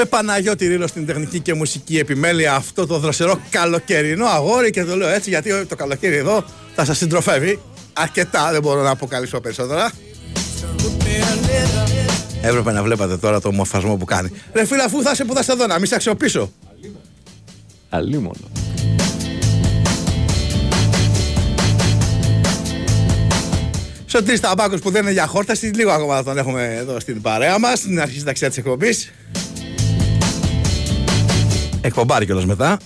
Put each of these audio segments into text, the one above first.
με Παναγιώτη Ρήλο στην τεχνική και μουσική επιμέλεια αυτό το δροσερό καλοκαιρινό αγόρι και το λέω έτσι γιατί το καλοκαίρι εδώ θα σας συντροφεύει αρκετά, δεν μπορώ να αποκαλύψω περισσότερα. Έπρεπε να βλέπατε τώρα το μορφασμό που κάνει. Ρε φίλε, αφού θα είσαι που θα σε δω, να μην σε αξιοποιήσω. Αλλήμον. Σωτήρη Ταμπάκο που δεν είναι για χόρταση, λίγο ακόμα θα τον έχουμε εδώ στην παρέα μας, στην αρχή ταξιά της εκπομπής. Εκπομπάρει κιόλας μετά.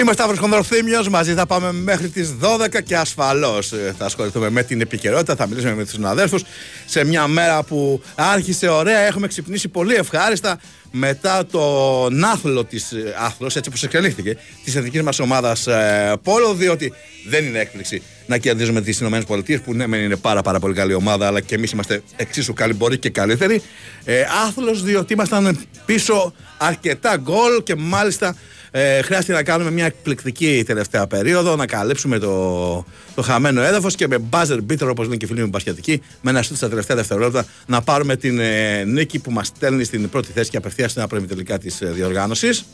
Είμαι Σταύρος Χονδροθύμιος, μαζί θα πάμε μέχρι τις 12 και ασφαλώς ε, θα ασχοληθούμε με την επικαιρότητα, θα μιλήσουμε με τους συναδέλφους σε μια μέρα που άρχισε ωραία, έχουμε ξυπνήσει πολύ ευχάριστα μετά τον άθλο της ε, άθλος, έτσι όπως εξελίχθηκε, της εθνικής μας ομάδας ε, Πόλο, διότι δεν είναι έκπληξη να κερδίζουμε τις ΗΠΑ που ναι μεν είναι πάρα πάρα πολύ καλή ομάδα αλλά και εμείς είμαστε εξίσου καλοί μπορεί και καλύτεροι. Ε, άθλος διότι ήμασταν πίσω αρκετά γκολ και μάλιστα ε, χρειάστηκε να κάνουμε μια εκπληκτική τελευταία περίοδο, να καλύψουμε το, το χαμένο έδαφος και με buzzer beater, όπως λένε και οι φίλοι μου μπασχετικοί, με ένα σούτ στα τελευταία δευτερόλεπτα να πάρουμε την ε, νίκη που μας στέλνει στην πρώτη θέση και απευθείας στην απροημιτελικά της ε, διοργάνωσης.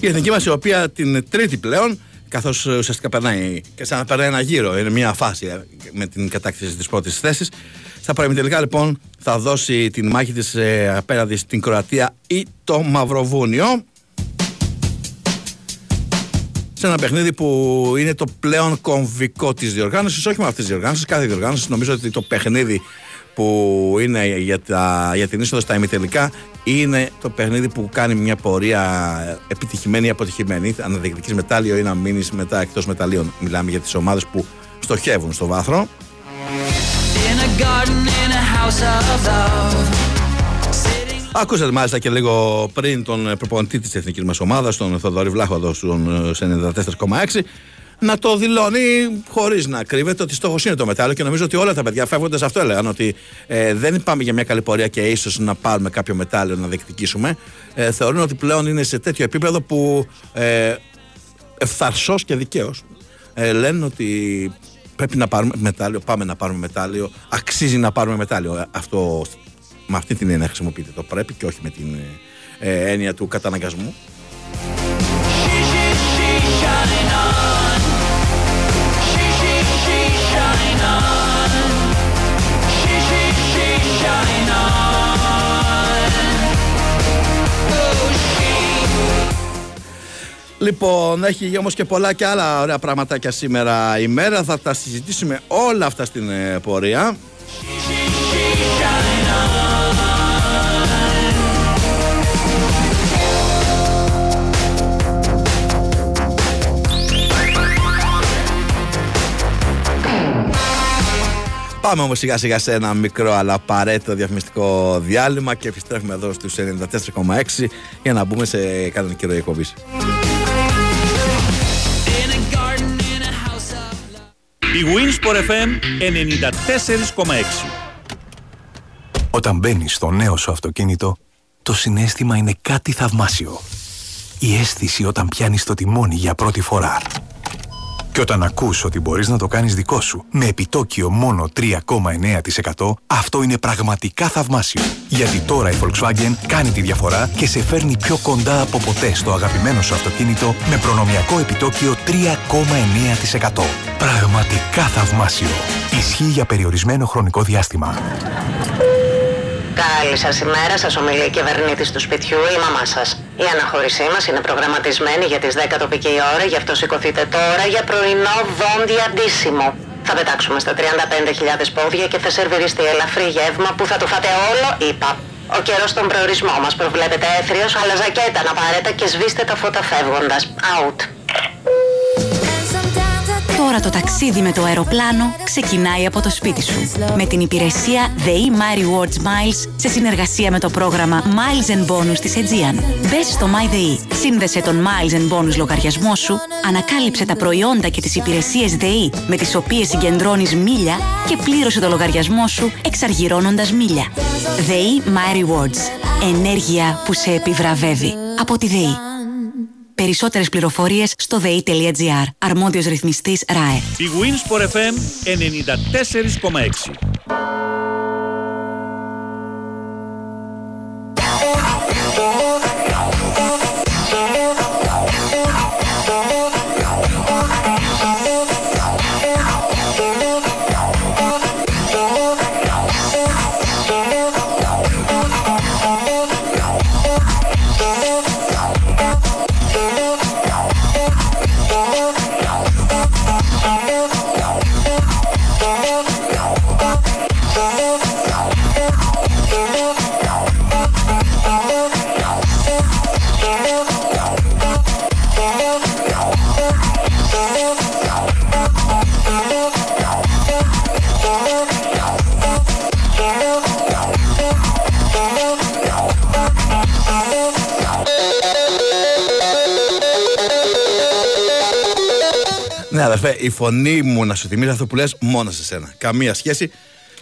Η εθνική μας, η οποία την τρίτη πλέον, καθώς ουσιαστικά περνάει και σαν να περνάει ένα γύρο, είναι μια φάση ε, με την κατάκτηση της πρώτης θέσης. Στα παραμετελικά λοιπόν θα δώσει την μάχη της ε, απέναντι στην Κροατία ή το Μαυροβούνιο σε ένα παιχνίδι που είναι το πλέον κομβικό της διοργάνωσης όχι με αυτής της διοργάνωσης, κάθε διοργάνωση νομίζω ότι το παιχνίδι που είναι για, τα, για την είσοδο στα ημιτελικά είναι το παιχνίδι που κάνει μια πορεία επιτυχημένη ή αποτυχημένη. Αν διεκδικείς μετάλλιο ή να μείνεις μετά εκτός μεταλλίων. Μιλάμε για τις ομάδες που στοχεύουν στο βάθρο. Ακούσατε μάλιστα και λίγο πριν τον προπονητή της εθνικής μας ομάδας, τον Θοδωρή Βλάχο εδώ στον 94,6 να το δηλώνει χωρί να κρύβεται ότι στόχο είναι το μετάλλιο και νομίζω ότι όλα τα παιδιά φεύγοντα αυτό έλεγαν ότι ε, δεν πάμε για μια καλή πορεία και ίσω να πάρουμε κάποιο μετάλλιο να διεκδικήσουμε. Ε, θεωρούν ότι πλέον είναι σε τέτοιο επίπεδο που ε, ευθαρσώ και δικαίω ε, λένε ότι πρέπει να πάρουμε μετάλλιο, πάμε να πάρουμε μετάλλιο, αξίζει να πάρουμε μετάλλιο. Ε, αυτό με αυτή την έννοια χρησιμοποιείται το πρέπει και όχι με την ε, έννοια του καταναγκασμού. Λοιπόν, έχει όμως και πολλά και άλλα ωραία πραγματάκια σήμερα η μέρα. Θα τα συζητήσουμε όλα αυτά στην ε, πορεία. Πάμε όμως σιγά σιγά σε ένα μικρό αλλά απαραίτητο διαφημιστικό διάλειμμα και επιστρέφουμε εδώ στους 94,6 για να μπούμε σε κανονική ροή εκπομπής. Η Winsport FM 94,6 Όταν μπαίνεις στο νέο σου αυτοκίνητο, το συνέστημα είναι κάτι θαυμάσιο. Η αίσθηση όταν πιάνεις το τιμόνι για πρώτη φορά. Και όταν ακούς ότι μπορείς να το κάνεις δικό σου με επιτόκιο μόνο 3,9% αυτό είναι πραγματικά θαυμάσιο. Γιατί τώρα η Volkswagen κάνει τη διαφορά και σε φέρνει πιο κοντά από ποτέ στο αγαπημένο σου αυτοκίνητο με προνομιακό επιτόκιο 3,9%. Πραγματικά θαυμάσιο. Ισχύει για περιορισμένο χρονικό διάστημα. Καλή σας ημέρα, σας ομιλεί η κυβερνήτη του σπιτιού, η μαμά σας. Η αναχώρησή μας είναι προγραμματισμένη για τις 10 τοπική ώρα, γι' αυτό σηκωθείτε τώρα για πρωινό δόντια αντίσημο. Θα πετάξουμε στα 35.000 πόδια και θα σερβιριστεί ελαφρύ γεύμα που θα το φάτε όλο, είπα. Ο καιρός στον προορισμό μας προβλέπεται έθριος, αλλά ζακέτα να πάρετε και σβήστε τα φώτα φεύγοντας. Out. Τώρα το ταξίδι με το αεροπλάνο ξεκινάει από το σπίτι σου. Με την υπηρεσία The My Rewards Miles σε συνεργασία με το πρόγραμμα Miles and Bonus της Aegean. Μπες στο MyDay, σύνδεσε τον Miles and Bonus λογαριασμό σου, ανακάλυψε τα προϊόντα και τις υπηρεσίες ΔΕΗ με τις οποίες συγκεντρώνεις μίλια και πλήρωσε το λογαριασμό σου εξαργυρώνοντας μίλια. ΔΕΗ My Rewards. Ενέργεια που σε επιβραβεύει. Από τη ΔΕΗ. Περισσότερες πληροφορίες στο dei.gr. Αρμόδιος ρυθμιστής ΡΑΕ. Η Winsport FM 94,6. Αδερφέ, η φωνή μου να σου θυμίζει αυτό που λες μόνος σε σένα. Καμία σχέση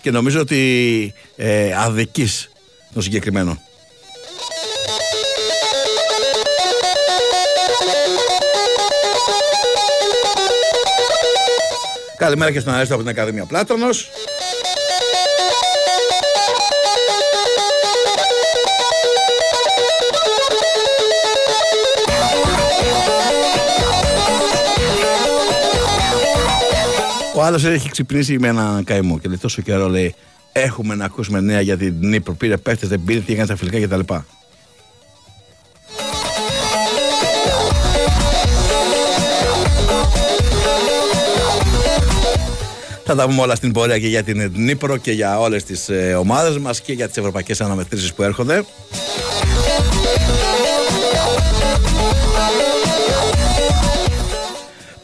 και νομίζω ότι ε, αδικείς το συγκεκριμένο. Καλημέρα και στον Αρέστο από την Ακαδημία Πλάτωνος. Ο άλλος έχει ξυπνήσει με ένα καημό και λέει τόσο καιρό λέει: Έχουμε να ακούσουμε νέα για την Νύπρο. Πήρε παίχτες, δεν πήρε, τι έκανε στα φιλικά κτλ. Θα τα πούμε όλα στην πορεία και για την Νύπρο και για όλες τις ε, ομάδες μας και για τις ευρωπαϊκές αναμετρήσεις που έρχονται.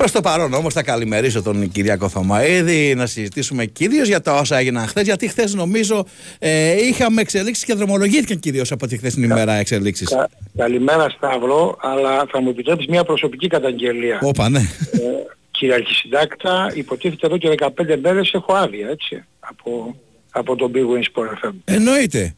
Προς το παρόν όμως θα καλημερίσω τον Κυριάκο Θωμαίδη να συζητήσουμε κυρίως για τα όσα έγιναν χθες. Γιατί χθες νομίζω ε, είχαμε εξελίξεις και δρομολογήθηκαν κυρίως από τη χθεσινή ημέρα εξελίξεις. Κα, καλημέρα Σταύρο, αλλά θα μου επιτρέψεις μια προσωπική καταγγελία. Όπα, ναι. Ε, κύριε Αρχισυντάκτα, υποτίθεται εδώ και 15 μέρες έχω άδεια, έτσι, από, από τον Big Wings Sport FM. Εννοείται.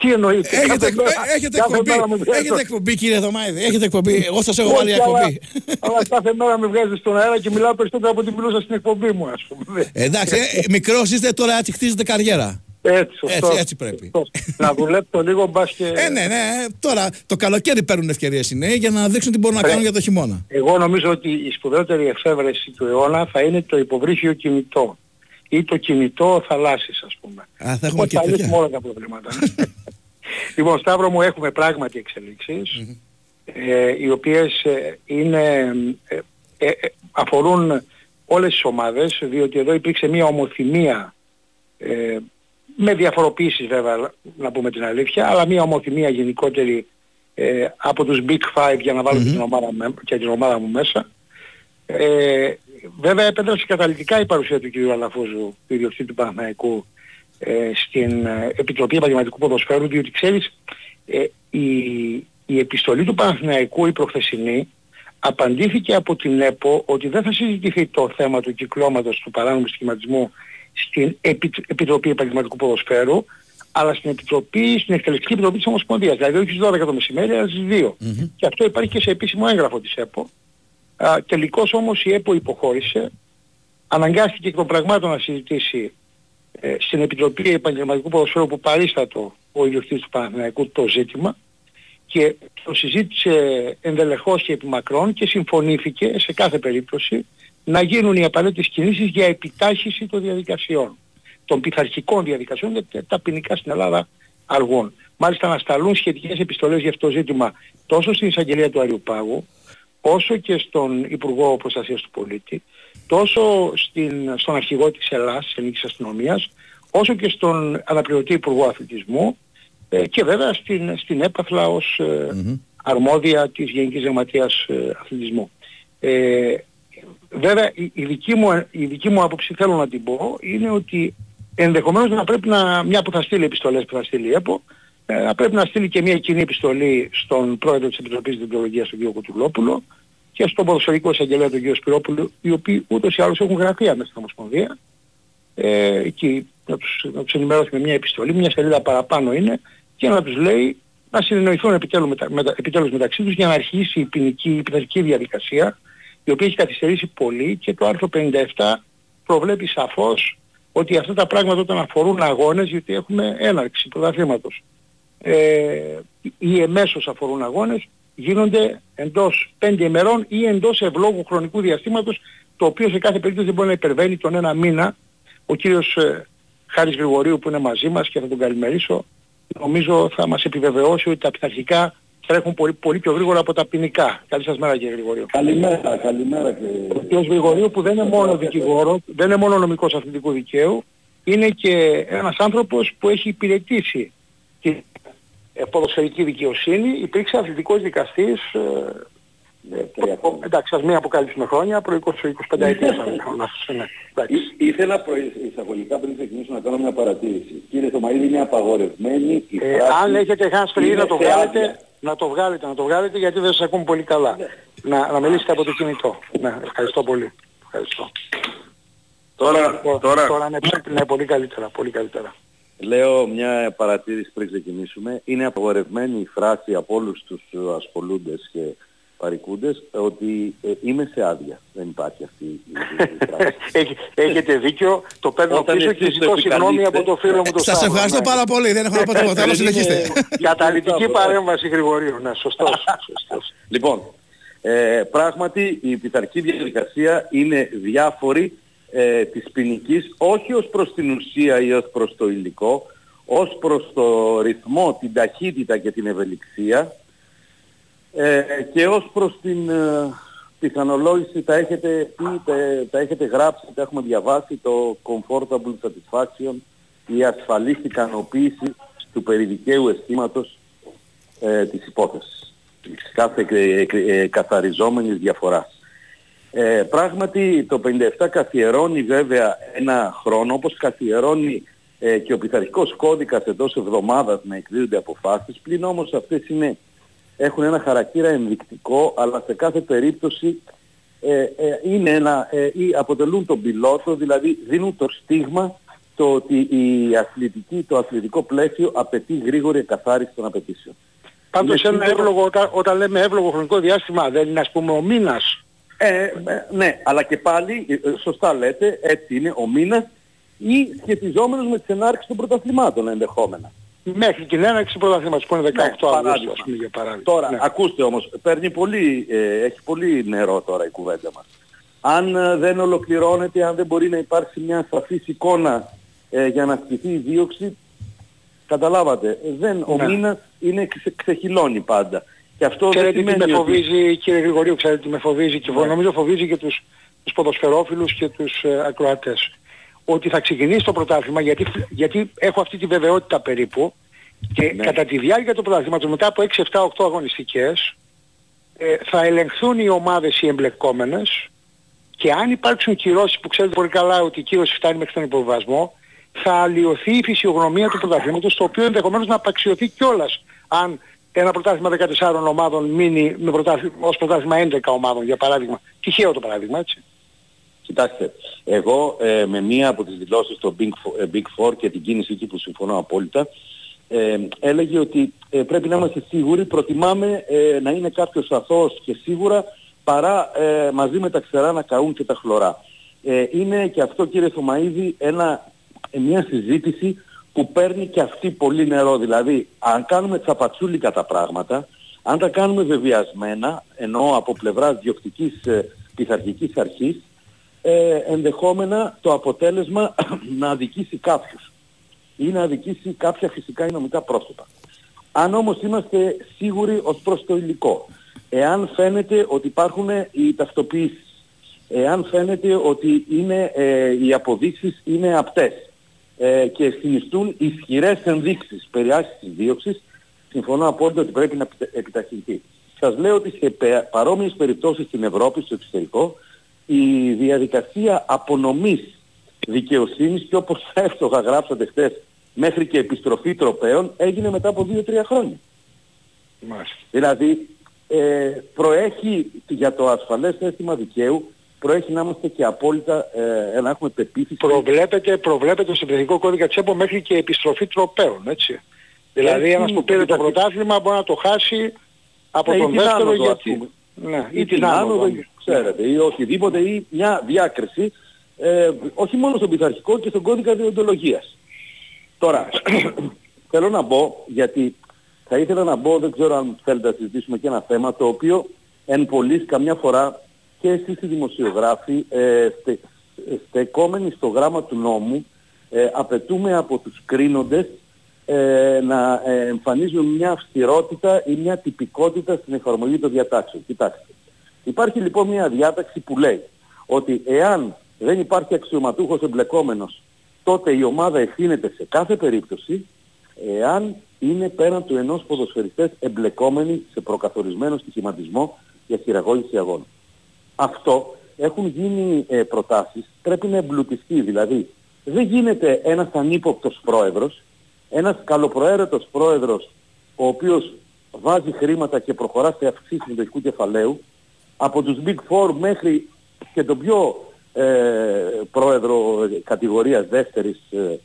Τι εννοείται. Έχετε, κάθε εκπο... μέρα- έχετε, κάθε εκπομπή, μέρα με βγάζετε- έχετε εκπομπή κύριε Θωμαίδη, έχετε εκπομπή. Εγώ σας έχω Όχι, βάλει αλλά- εκπομπή. Αλλά κάθε μέρα με βγάζετε στον αέρα και μιλάω περισσότερο από ό,τι μιλούσα στην εκπομπή μου, ας πούμε. Εντάξει, ε, μικρός είστε τώρα έτσι χτίζετε καριέρα. Έτσι, σωστός, Έτσι, έτσι πρέπει. σωστός. Να δουλέψω λίγο μπας και... Ε, ναι, ναι. Τώρα το καλοκαίρι παίρνουν ευκαιρίες οι νέοι για να δείξουν τι μπορούν να Ωραία. κάνουν για το χειμώνα. Εγώ νομίζω ότι η σπουδαιότερη εφεύρεση του αιώνα θα είναι το υποβρύχιο κινητό ή το κινητό θαλάσσης ας πούμε. Α, θα έχουμε Οπότε και θα τέτοια. λύσουμε όλα τα προβλήματα. λοιπόν, Σταύρο μου έχουμε πράγματι εξελίξεις, ε, οι οποίες ε, είναι, ε, ε, ε, αφορούν όλες τις ομάδες, διότι εδώ υπήρξε μια ομοθυμία ε, με διαφοροποίησεις βέβαια, να πούμε την αλήθεια, αλλά μια ομοθυμία γενικότερη ε, από τους Big Five για να βάλω και, την ομάδα, με- και την ομάδα μου μέσα. Ε, βέβαια επέτρεψε καταλητικά η παρουσία του κ. Αλαφούζου, του ιδιοκτήτη του Παναθηναϊκού, ε, στην ε, Επιτροπή Επαγγελματικού Ποδοσφαίρου, διότι ξέρεις, ε, η, η επιστολή του Παναθηναϊκού, η προχθεσινή, απαντήθηκε από την ΕΠΟ ότι δεν θα συζητηθεί το θέμα του κυκλώματος του παράνομου σχηματισμού στην Επι- Επιτροπή Επαγγελματικού Ποδοσφαίρου, αλλά στην Επιτροπή, στην Εκτελεστική Επιτροπή της Ομοσπονδίας, δηλαδή όχι στις 12 το μεσημέρι, αλλά στις 2. Και αυτό υπάρχει και σε επίσημο έγγραφο της ΕΠΟ. Α, τελικώς όμως η ΕΠΟ υποχώρησε, αναγκάστηκε εκ των πραγμάτων να συζητήσει ε, στην Επιτροπή Επαγγελματικού Ποδοσφαίρου που παρίστατο ο ιδιοκτήτης του Παναθηναϊκού το ζήτημα και το συζήτησε ενδελεχώς και επιμακρών και συμφωνήθηκε σε κάθε περίπτωση να γίνουν οι απαραίτητες κινήσεις για επιτάχυση των διαδικασιών, των πειθαρχικών διαδικασιών, γιατί τα ποινικά στην Ελλάδα αργούν. Μάλιστα να σταλούν σχετικές επιστολές για αυτό το ζήτημα τόσο στην εισαγγελία του Αριουπάγου, όσο και στον Υπουργό Προστασίας του Πολίτη, τόσο στην, στον αρχηγό της Ελλάς, της Ελληνικής Αστυνομίας, όσο και στον αναπληρωτή Υπουργό Αθλητισμού ε, και βέβαια στην, στην έπαθλα ως ε, αρμόδια της Γενικής Γραμματείας ε, Αθλητισμού. Ε, βέβαια η, η, δική μου, η δική μου άποψη θέλω να την πω είναι ότι ενδεχομένως να πρέπει να, μια που θα στείλει επιστολές που θα στείλει η ΕΠΟ, ε, να πρέπει να στείλει και μια κοινή επιστολή στον πρόεδρο της Επιτροπής Διντολογίας, τον κ. Κοτουλόπουλο, και στον ποδοσφαιρικό εισαγγελέα τον κ. Σπυρόπουλο, οι οποίοι ούτως ή άλλως έχουν γραφεία μέσα στην Ομοσπονδία, ε, εκεί να τους, να τους ενημερώσει με μια επιστολή, μια σελίδα παραπάνω είναι, και να τους λέει να συνεννοηθούν επιτέλους, μετα, μετα, επιτέλους μεταξύ τους για να αρχίσει η ποινική, η ποινική διαδικασία, η οποία έχει καθυστερήσει πολύ και το άρθρο 57 προβλέπει σαφώς ότι αυτά τα πράγματα όταν αφορούν αγώνες, γιατί έχουμε έναρξη πρωταθλήματος, ε, ή εμέσως αφορούν αγώνες, γίνονται εντός πέντε ημερών ή εντός ευλόγου χρονικού διαστήματος, το οποίο σε κάθε περίπτωση δεν μπορεί να υπερβαίνει τον ένα μήνα. Ο κύριος ε, Χάρης Γρηγορίου που είναι μαζί μας και θα τον καλημερίσω, νομίζω θα μας επιβεβαιώσει ότι τα πειθαρχικά τρέχουν πολύ, πολύ πιο γρήγορα από τα ποινικά. Καλή σας μέρα κύριε Γρηγορίου. Καλημέρα, καλημέρα κύριε. Ο κύριος Γρηγορίου που δεν είναι μόνο δικηγόρο, δεν είναι μόνο νομικός αθλητικού δικαίου, είναι και ένας άνθρωπος που έχει υπηρετήσει την ε, ποδοσφαιρική δικαιοσύνη, υπήρξε αθλητικός δικαστής ε, ε, εντάξει, ας μην αποκαλύψουμε χρόνια, προ 20-25 ετία θα ναι, Ήθελα εισαγωγικά πριν ξεκινήσω να κάνω μια παρατήρηση. Κύριε Θωμαίδη, είναι απαγορευμένη η ε, φράση... Αν έχετε hands free να το βγάλετε, να το βγάλετε, να το βγάλετε γιατί δεν σας ακούμε πολύ καλά. Ναι. Να, να μιλήσετε από το κινητό. Ναι, ευχαριστώ πολύ. Ευχαριστώ. Τώρα, τώρα... τώρα είναι, ναι, πολύ καλύτερα, πολύ καλύτερα. Λέω μια παρατήρηση πριν ξεκινήσουμε. Είναι απαγορευμένη η φράση από όλους τους ασχολούντες και παρικούντες ότι ε, είμαι σε άδεια. Δεν υπάρχει αυτή η, φράση. Έχετε δίκιο. Το παίρνω πίσω και ζητώ συγγνώμη από το φίλο μου το Σας ευχαριστώ ναι. πάρα πολύ. Δεν έχω να πω τίποτα άλλο. Συνεχίστε. Καταλητική παρέμβαση Γρηγορίου. Ναι, σωστός. Λοιπόν, ε, πράγματι η πειθαρχική διαδικασία είναι διάφορη ε, της ποινικής όχι ως προς την ουσία ή ως προς το υλικό, ως προς το ρυθμό, την ταχύτητα και την ευελιξία ε, και ως προς την ε, πιθανολόγηση τα έχετε πει, τα, τα, έχετε γράψει, τα έχουμε διαβάσει το comfortable satisfaction, η ασφαλής ικανοποίηση του περιδικαίου αισθήματος ε, της υπόθεσης, της κάθε ε, ε, καθαριζόμενης διαφοράς. Ε, πράγματι το 57 καθιερώνει βέβαια ένα χρόνο όπως καθιερώνει ε, και ο πειθαρχικός κώδικας εντός εβδομάδας να εκδίδονται αποφάσεις πλην όμως αυτές είναι, έχουν ένα χαρακτήρα ενδεικτικό αλλά σε κάθε περίπτωση ε, ε είναι ένα, ε, ή αποτελούν τον πιλότο δηλαδή δίνουν το στίγμα το ότι η αθλητική, το αθλητικό πλαίσιο απαιτεί γρήγορη καθάριση των απαιτήσεων. Πάντως ένα εύλογο, όταν, όταν λέμε εύλογο χρονικό διάστημα δεν είναι ας πούμε ο μήνας ε, ε, ναι, αλλά και πάλι, ε, ε, σωστά λέτε, έτσι είναι ο μήνας ή σχετιζόμενος με τις ενάρξεις των πρωταθλημάτων ενδεχόμενα. Μέχρι την έναρξη του πρωταθλήματος που είναι 18 ναι, Αυγούστου, ας πούμε, για παράδειγμα. Τώρα, ναι. ακούστε όμως, παίρνει πολύ, ε, έχει πολύ νερό τώρα η κουβέντα μας. Αν ε, δεν ολοκληρώνεται, αν δεν μπορεί να υπάρξει μια σαφής εικόνα ε, για να ασκηθεί η δίωξη, καταλάβατε, δεν, ναι. ο μήνας είναι ξε, ξεχυλώνει πάντα. Και αυτό ξέρετε τι με φοβίζει, κύριε Γρηγορίου, ξέρετε τι με φοβίζει και ναι. νομίζω φοβίζει και τους, τους ποδοσφαιρόφιλους και τους ε, ακροατές. Ότι θα ξεκινήσει το πρωτάθλημα γιατί, γιατί έχω αυτή τη βεβαιότητα περίπου και ναι. κατά τη διάρκεια του πρωταθλήματος μετά από 6, 7, 8 αγωνιστικές ε, θα ελεγχθούν οι ομάδες οι εμπλεκόμενες και αν υπάρξουν κυρώσεις που ξέρετε πολύ καλά ότι η κύρωση φτάνει μέχρι τον υποβασμό θα αλλοιωθεί η φυσιογνωμία του πρωταθλήματος το οποίο ενδεχομένως να απαξιωθεί κιόλας αν ένα πρωτάθλημα 14 ομάδων μείνει με πρωτάθλημα, ως πρωτάθλημα 11 ομάδων για παράδειγμα. Τυχαίο το παράδειγμα έτσι. Κοιτάξτε, εγώ ε, με μία από τις δηλώσεις των Big, Four, ε, Big Four και την κίνηση εκεί που συμφωνώ απόλυτα ε, έλεγε ότι ε, πρέπει να είμαστε σίγουροι, προτιμάμε ε, να είναι κάποιος αθώος και σίγουρα παρά μαζί με τα ξερά να καούν και τα χλωρά. είναι και αυτό κύριε Θωμαίδη ένα, μια συζήτηση που παίρνει και αυτή πολύ νερό. Δηλαδή, αν κάνουμε τσαπατσούλικα τα πράγματα, αν τα κάνουμε βεβαιασμένα, ενώ από πλευράς διοκτικής ε, πειθαρχικής αρχής, ε, ενδεχόμενα το αποτέλεσμα να αδικήσει κάποιους ή να αδικήσει κάποια φυσικά ή νομικά πρόσωπα. Αν όμως είμαστε σίγουροι ως προς το υλικό, εάν φαίνεται ότι υπάρχουν οι ταυτοποιήσεις, εάν φαίνεται ότι είναι, ε, οι αποδείξεις είναι απτές, ε, και συνιστούν ισχυρές ενδείξεις περί άσκησης δίωξης, συμφωνώ απόλυτα ότι πρέπει να επιταχυνθεί. Σας λέω ότι σε παρόμοιες περιπτώσεις στην Ευρώπη, στο εξωτερικό, η διαδικασία απονομής δικαιοσύνης και όπως εύστοχα γράψατε χθες μέχρι και επιστροφή τροπέων έγινε μετά από 2-3 χρόνια. Μάλιστα. Δηλαδή ε, προέχει για το ασφαλές αίσθημα δικαίου προέχει να είμαστε και απόλυτα ε, να έχουμε πεποίθηση. Προβλέπεται, προβλέπεται στο Εθνικό Κώδικα Τσέπο μέχρι και επιστροφή τροπέων, έτσι. Δηλαδή Έτσι, ένας που πήρε το εντάξει. πρωτάθλημα μπορεί να το χάσει από Ναι, ή τον την δεύτερο άνοδο, ας γιατί... πούμε. Ναι, ή την άνοδο, ξέρετε, ή οτιδήποτε, ή μια διάκριση, ε, όχι μόνο στον πειθαρχικό και στον κώδικα διοντολογίας. Τώρα, θέλω να μπω, γιατί θα ήθελα να μπω, δεν ξέρω αν θέλετε να συζητήσουμε και ένα θέμα, το οποίο εν πολλής καμιά φορά και εσείς οι δημοσιογράφοι, ε, στε, στεκόμενοι στο γράμμα του νόμου, ε, απαιτούμε από τους κρίνοντες ε, να ε, εμφανίζουν μια αυστηρότητα ή μια τυπικότητα στην εφαρμογή των διατάξεων. Κοιτάξτε. Υπάρχει λοιπόν μια διάταξη που λέει ότι εάν δεν υπάρχει αξιωματούχος εμπλεκόμενος, τότε η ομάδα ευθύνεται σε κάθε περίπτωση εάν είναι πέραν του ενός ποδοσφαιριστές εμπλεκόμενοι σε προκαθορισμένο στοιχηματισμό για χειραγώγηση αγώνα. Αυτό έχουν γίνει ε, προτάσεις, πρέπει να εμπλουτιστεί. Δηλαδή, δεν γίνεται ένας ανύποπτος πρόεδρος, ένας καλοπροαίρετος πρόεδρος, ο οποίος βάζει χρήματα και προχωρά σε αυξήσεις μετοχικού κεφαλαίου, από τους Big Four μέχρι και τον πιο ε, πρόεδρο κατηγορίας δεύτερης, ε, ε,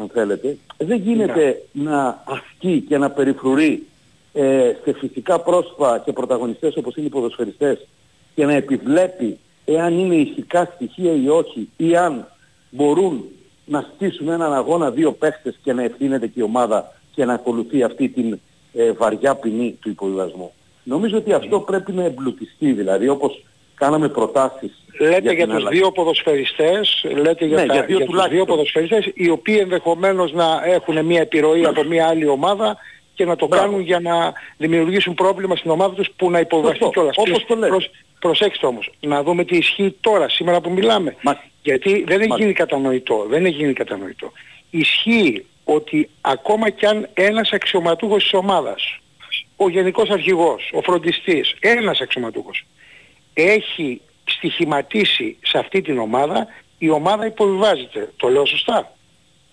αν θέλετε, δεν γίνεται να ασκεί και να περιφρουρεί ε, σε φυσικά πρόσωπα και πρωταγωνιστές όπως είναι οι ποδοσφαιριστές και να επιβλέπει εάν είναι ηθικά στοιχεία ή όχι ή αν μπορούν να στήσουν έναν αγώνα δύο παίχτες και να ευθύνεται και η ομάδα και να ακολουθεί αυτή την ε, βαριά ποινή του υποβιβασμού. Νομίζω ότι αυτό πρέπει να εμπλουτιστεί δηλαδή όπως κάναμε προτάσεις Λέτε για, την τους αλλαγή. δύο ποδοσφαιριστές, λέτε για, Ναι, τα, για δύο για τους τουλάχιστον. δύο ποδοσφαιριστές, οι οποίοι ενδεχομένως να έχουν μια επιρροή από μια άλλη ομάδα και να το Μπράβο. κάνουν για να δημιουργήσουν πρόβλημα στην ομάδα τους που να υποβαστεί Σωστό. κιόλας. Όπως το λέτε. Προσέξτε όμως, να δούμε τι ισχύει τώρα, σήμερα που μιλάμε. Μα- Γιατί δεν έχει Μα- γίνει κατανοητό, δεν έχει γίνει κατανοητό. Ισχύει ότι ακόμα κι αν ένας αξιωματούχος της ομάδας, ο γενικός αρχηγός, ο φροντιστής, ένας αξιωματούχος, έχει στοιχηματίσει σε αυτή την ομάδα, η ομάδα υποβιβάζεται. Το λέω σωστά;